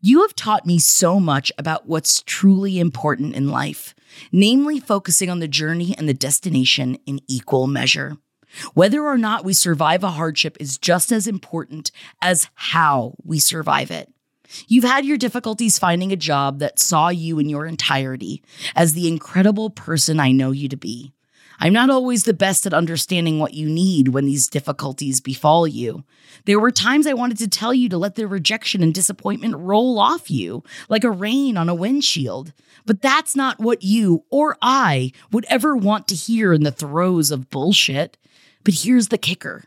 Speaker 1: You have taught me so much about what's truly important in life, namely focusing on the journey and the destination in equal measure. Whether or not we survive a hardship is just as important as how we survive it. You've had your difficulties finding a job that saw you in your entirety as the incredible person I know you to be. I'm not always the best at understanding what you need when these difficulties befall you. There were times I wanted to tell you to let the rejection and disappointment roll off you like a rain on a windshield. But that's not what you or I would ever want to hear in the throes of bullshit. But here's the kicker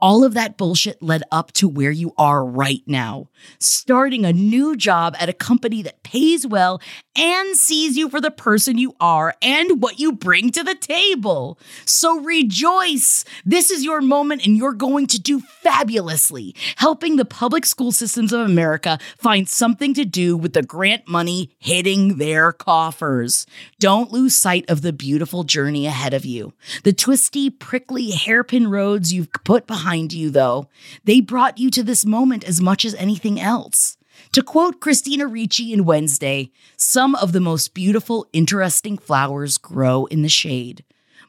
Speaker 1: all of that bullshit led up to where you are right now, starting a new job at a company that pays well and sees you for the person you are and what you bring to the table. So rejoice. This is your moment and you're going to do fabulously, helping the public school systems of America find something to do with the grant money hitting their coffers. Don't lose sight of the beautiful journey ahead of you. The twisty, prickly hairpin roads you've put behind you, though. They brought you to this moment as much as anything else. To quote Christina Ricci in Wednesday, some of the most beautiful, interesting flowers grow in the shade.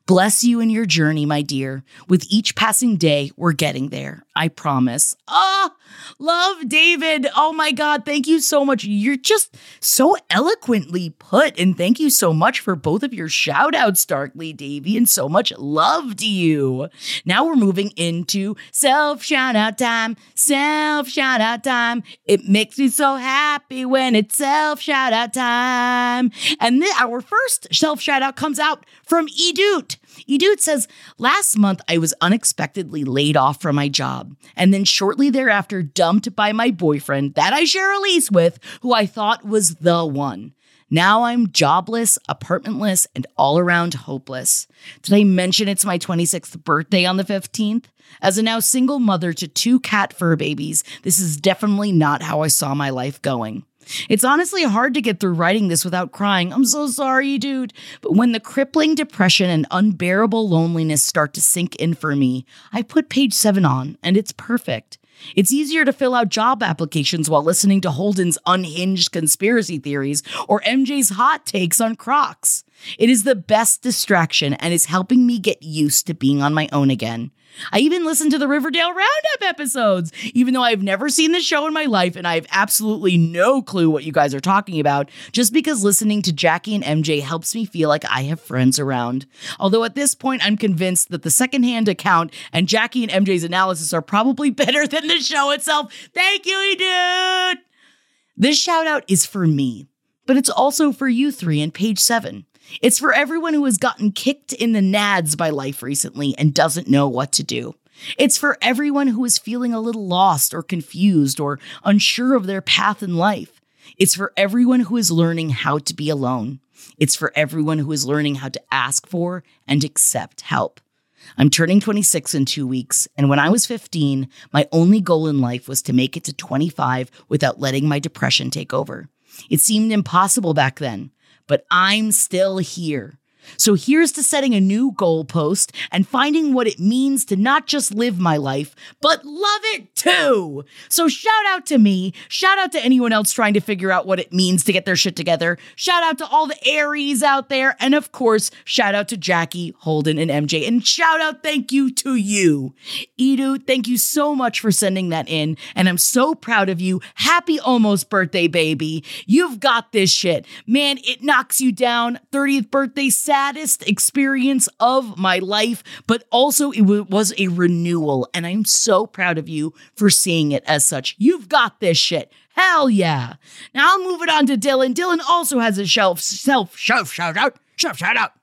Speaker 1: Bless you in your journey, my dear. With each passing day, we're getting there. I promise. Ah, love David. Oh my God. Thank you so much. You're just so eloquently put. And thank you so much for both of your shout outs, Darkly Davy, and so much love to you. Now we're moving into self shout out time. Self shout out time. It makes me so happy when it's self shout out time. And th- our first self shout out comes out from Edute. Edute says, Last month I was unexpectedly laid off from my job, and then shortly thereafter dumped by my boyfriend that I share a lease with, who I thought was the one. Now I'm jobless, apartmentless, and all around hopeless. Did I mention it's my 26th birthday on the 15th? As a now single mother to two cat fur babies, this is definitely not how I saw my life going. It's honestly hard to get through writing this without crying. I'm so sorry, dude. But when the crippling depression and unbearable loneliness start to sink in for me, I put page seven on, and it's perfect. It's easier to fill out job applications while listening to Holden's unhinged conspiracy theories or MJ's hot takes on Crocs. It is the best distraction and is helping me get used to being on my own again. I even listened to the Riverdale Roundup episodes, even though I've never seen the show in my life and I have absolutely no clue what you guys are talking about, just because listening to Jackie and MJ helps me feel like I have friends around. Although at this point, I'm convinced that the secondhand account and Jackie and MJ's analysis are probably better than the show itself. Thank you, dude! This shout out is for me, but it's also for you three in page seven. It's for everyone who has gotten kicked in the nads by life recently and doesn't know what to do. It's for everyone who is feeling a little lost or confused or unsure of their path in life. It's for everyone who is learning how to be alone. It's for everyone who is learning how to ask for and accept help. I'm turning 26 in two weeks, and when I was 15, my only goal in life was to make it to 25 without letting my depression take over. It seemed impossible back then, but I'm still here. So here's to setting a new goalpost and finding what it means to not just live my life, but love it too. So shout out to me. Shout out to anyone else trying to figure out what it means to get their shit together. Shout out to all the Aries out there. And of course, shout out to Jackie, Holden, and MJ. And shout out thank you to you. Edu, thank you so much for sending that in. And I'm so proud of you. Happy almost birthday, baby. You've got this shit. Man, it knocks you down. 30th birthday saddest experience of my life, but also it was a renewal. And I'm so proud of you for seeing it as such. You've got this shit. Hell yeah. Now I'll move it on to Dylan. Dylan also has a shelf self shelf shout out. Shelf shout out.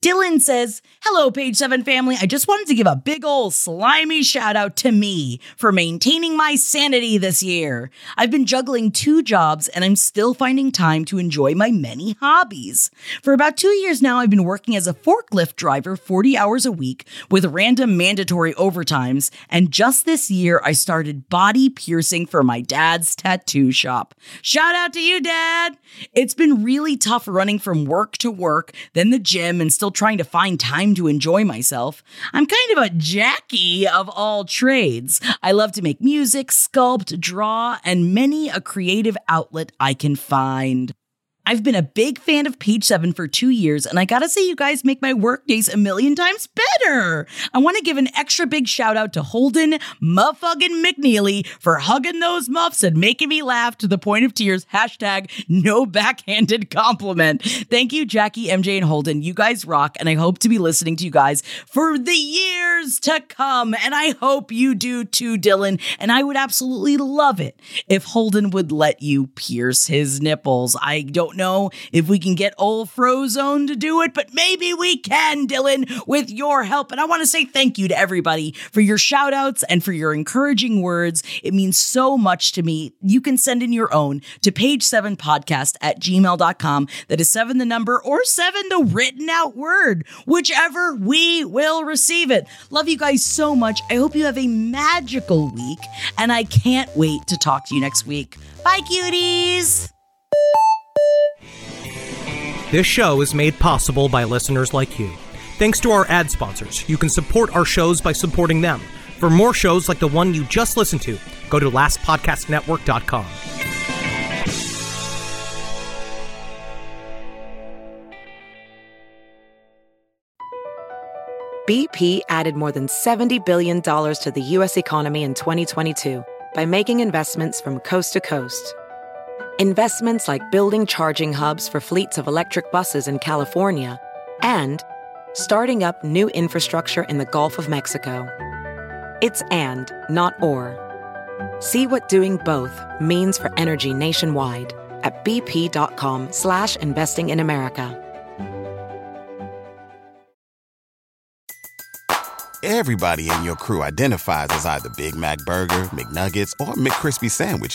Speaker 1: Dylan says, Hello, Page 7 family. I just wanted to give a big ol' slimy shout out to me for maintaining my sanity this year. I've been juggling two jobs and I'm still finding time to enjoy my many hobbies. For about two years now, I've been working as a forklift driver 40 hours a week with random mandatory overtimes. And just this year, I started body piercing for my dad's tattoo shop. Shout out to you, Dad. It's been really tough running from work to work, then the gym, and still trying to find time to enjoy myself. I'm kind of a Jackie of all trades. I love to make music, sculpt, draw, and many a creative outlet I can find. I've been a big fan of Page 7 for two years, and I gotta say, you guys make my workdays a million times better. I wanna give an extra big shout out to Holden Muffuggin McNeely for hugging those muffs and making me laugh to the point of tears. Hashtag no backhanded compliment. Thank you, Jackie, MJ, and Holden. You guys rock, and I hope to be listening to you guys for the years to come. And I hope you do too, Dylan. And I would absolutely love it if Holden would let you pierce his nipples. I don't know if we can get old Frozone to do it, but maybe we can, Dylan, with your help. And I want to say thank you to everybody for your shout outs and for your encouraging words. It means so much to me. You can send in your own to page7podcast at gmail.com. That is seven the number or seven the written out word, whichever we will receive it. Love you guys so much. I hope you have a magical week, and I can't wait to talk to you next week. Bye, cuties.
Speaker 7: This show is made possible by listeners like you. Thanks to our ad sponsors, you can support our shows by supporting them. For more shows like the one you just listened to, go to lastpodcastnetwork.com.
Speaker 4: BP added more than $70 billion to the U.S. economy in 2022 by making investments from coast to coast. Investments like building charging hubs for fleets of electric buses in California and starting up new infrastructure in the Gulf of Mexico. It's and, not or. See what doing both means for energy nationwide at bp.com slash investing in America.
Speaker 5: Everybody in your crew identifies as either Big Mac Burger, McNuggets, or McCrispy Sandwich.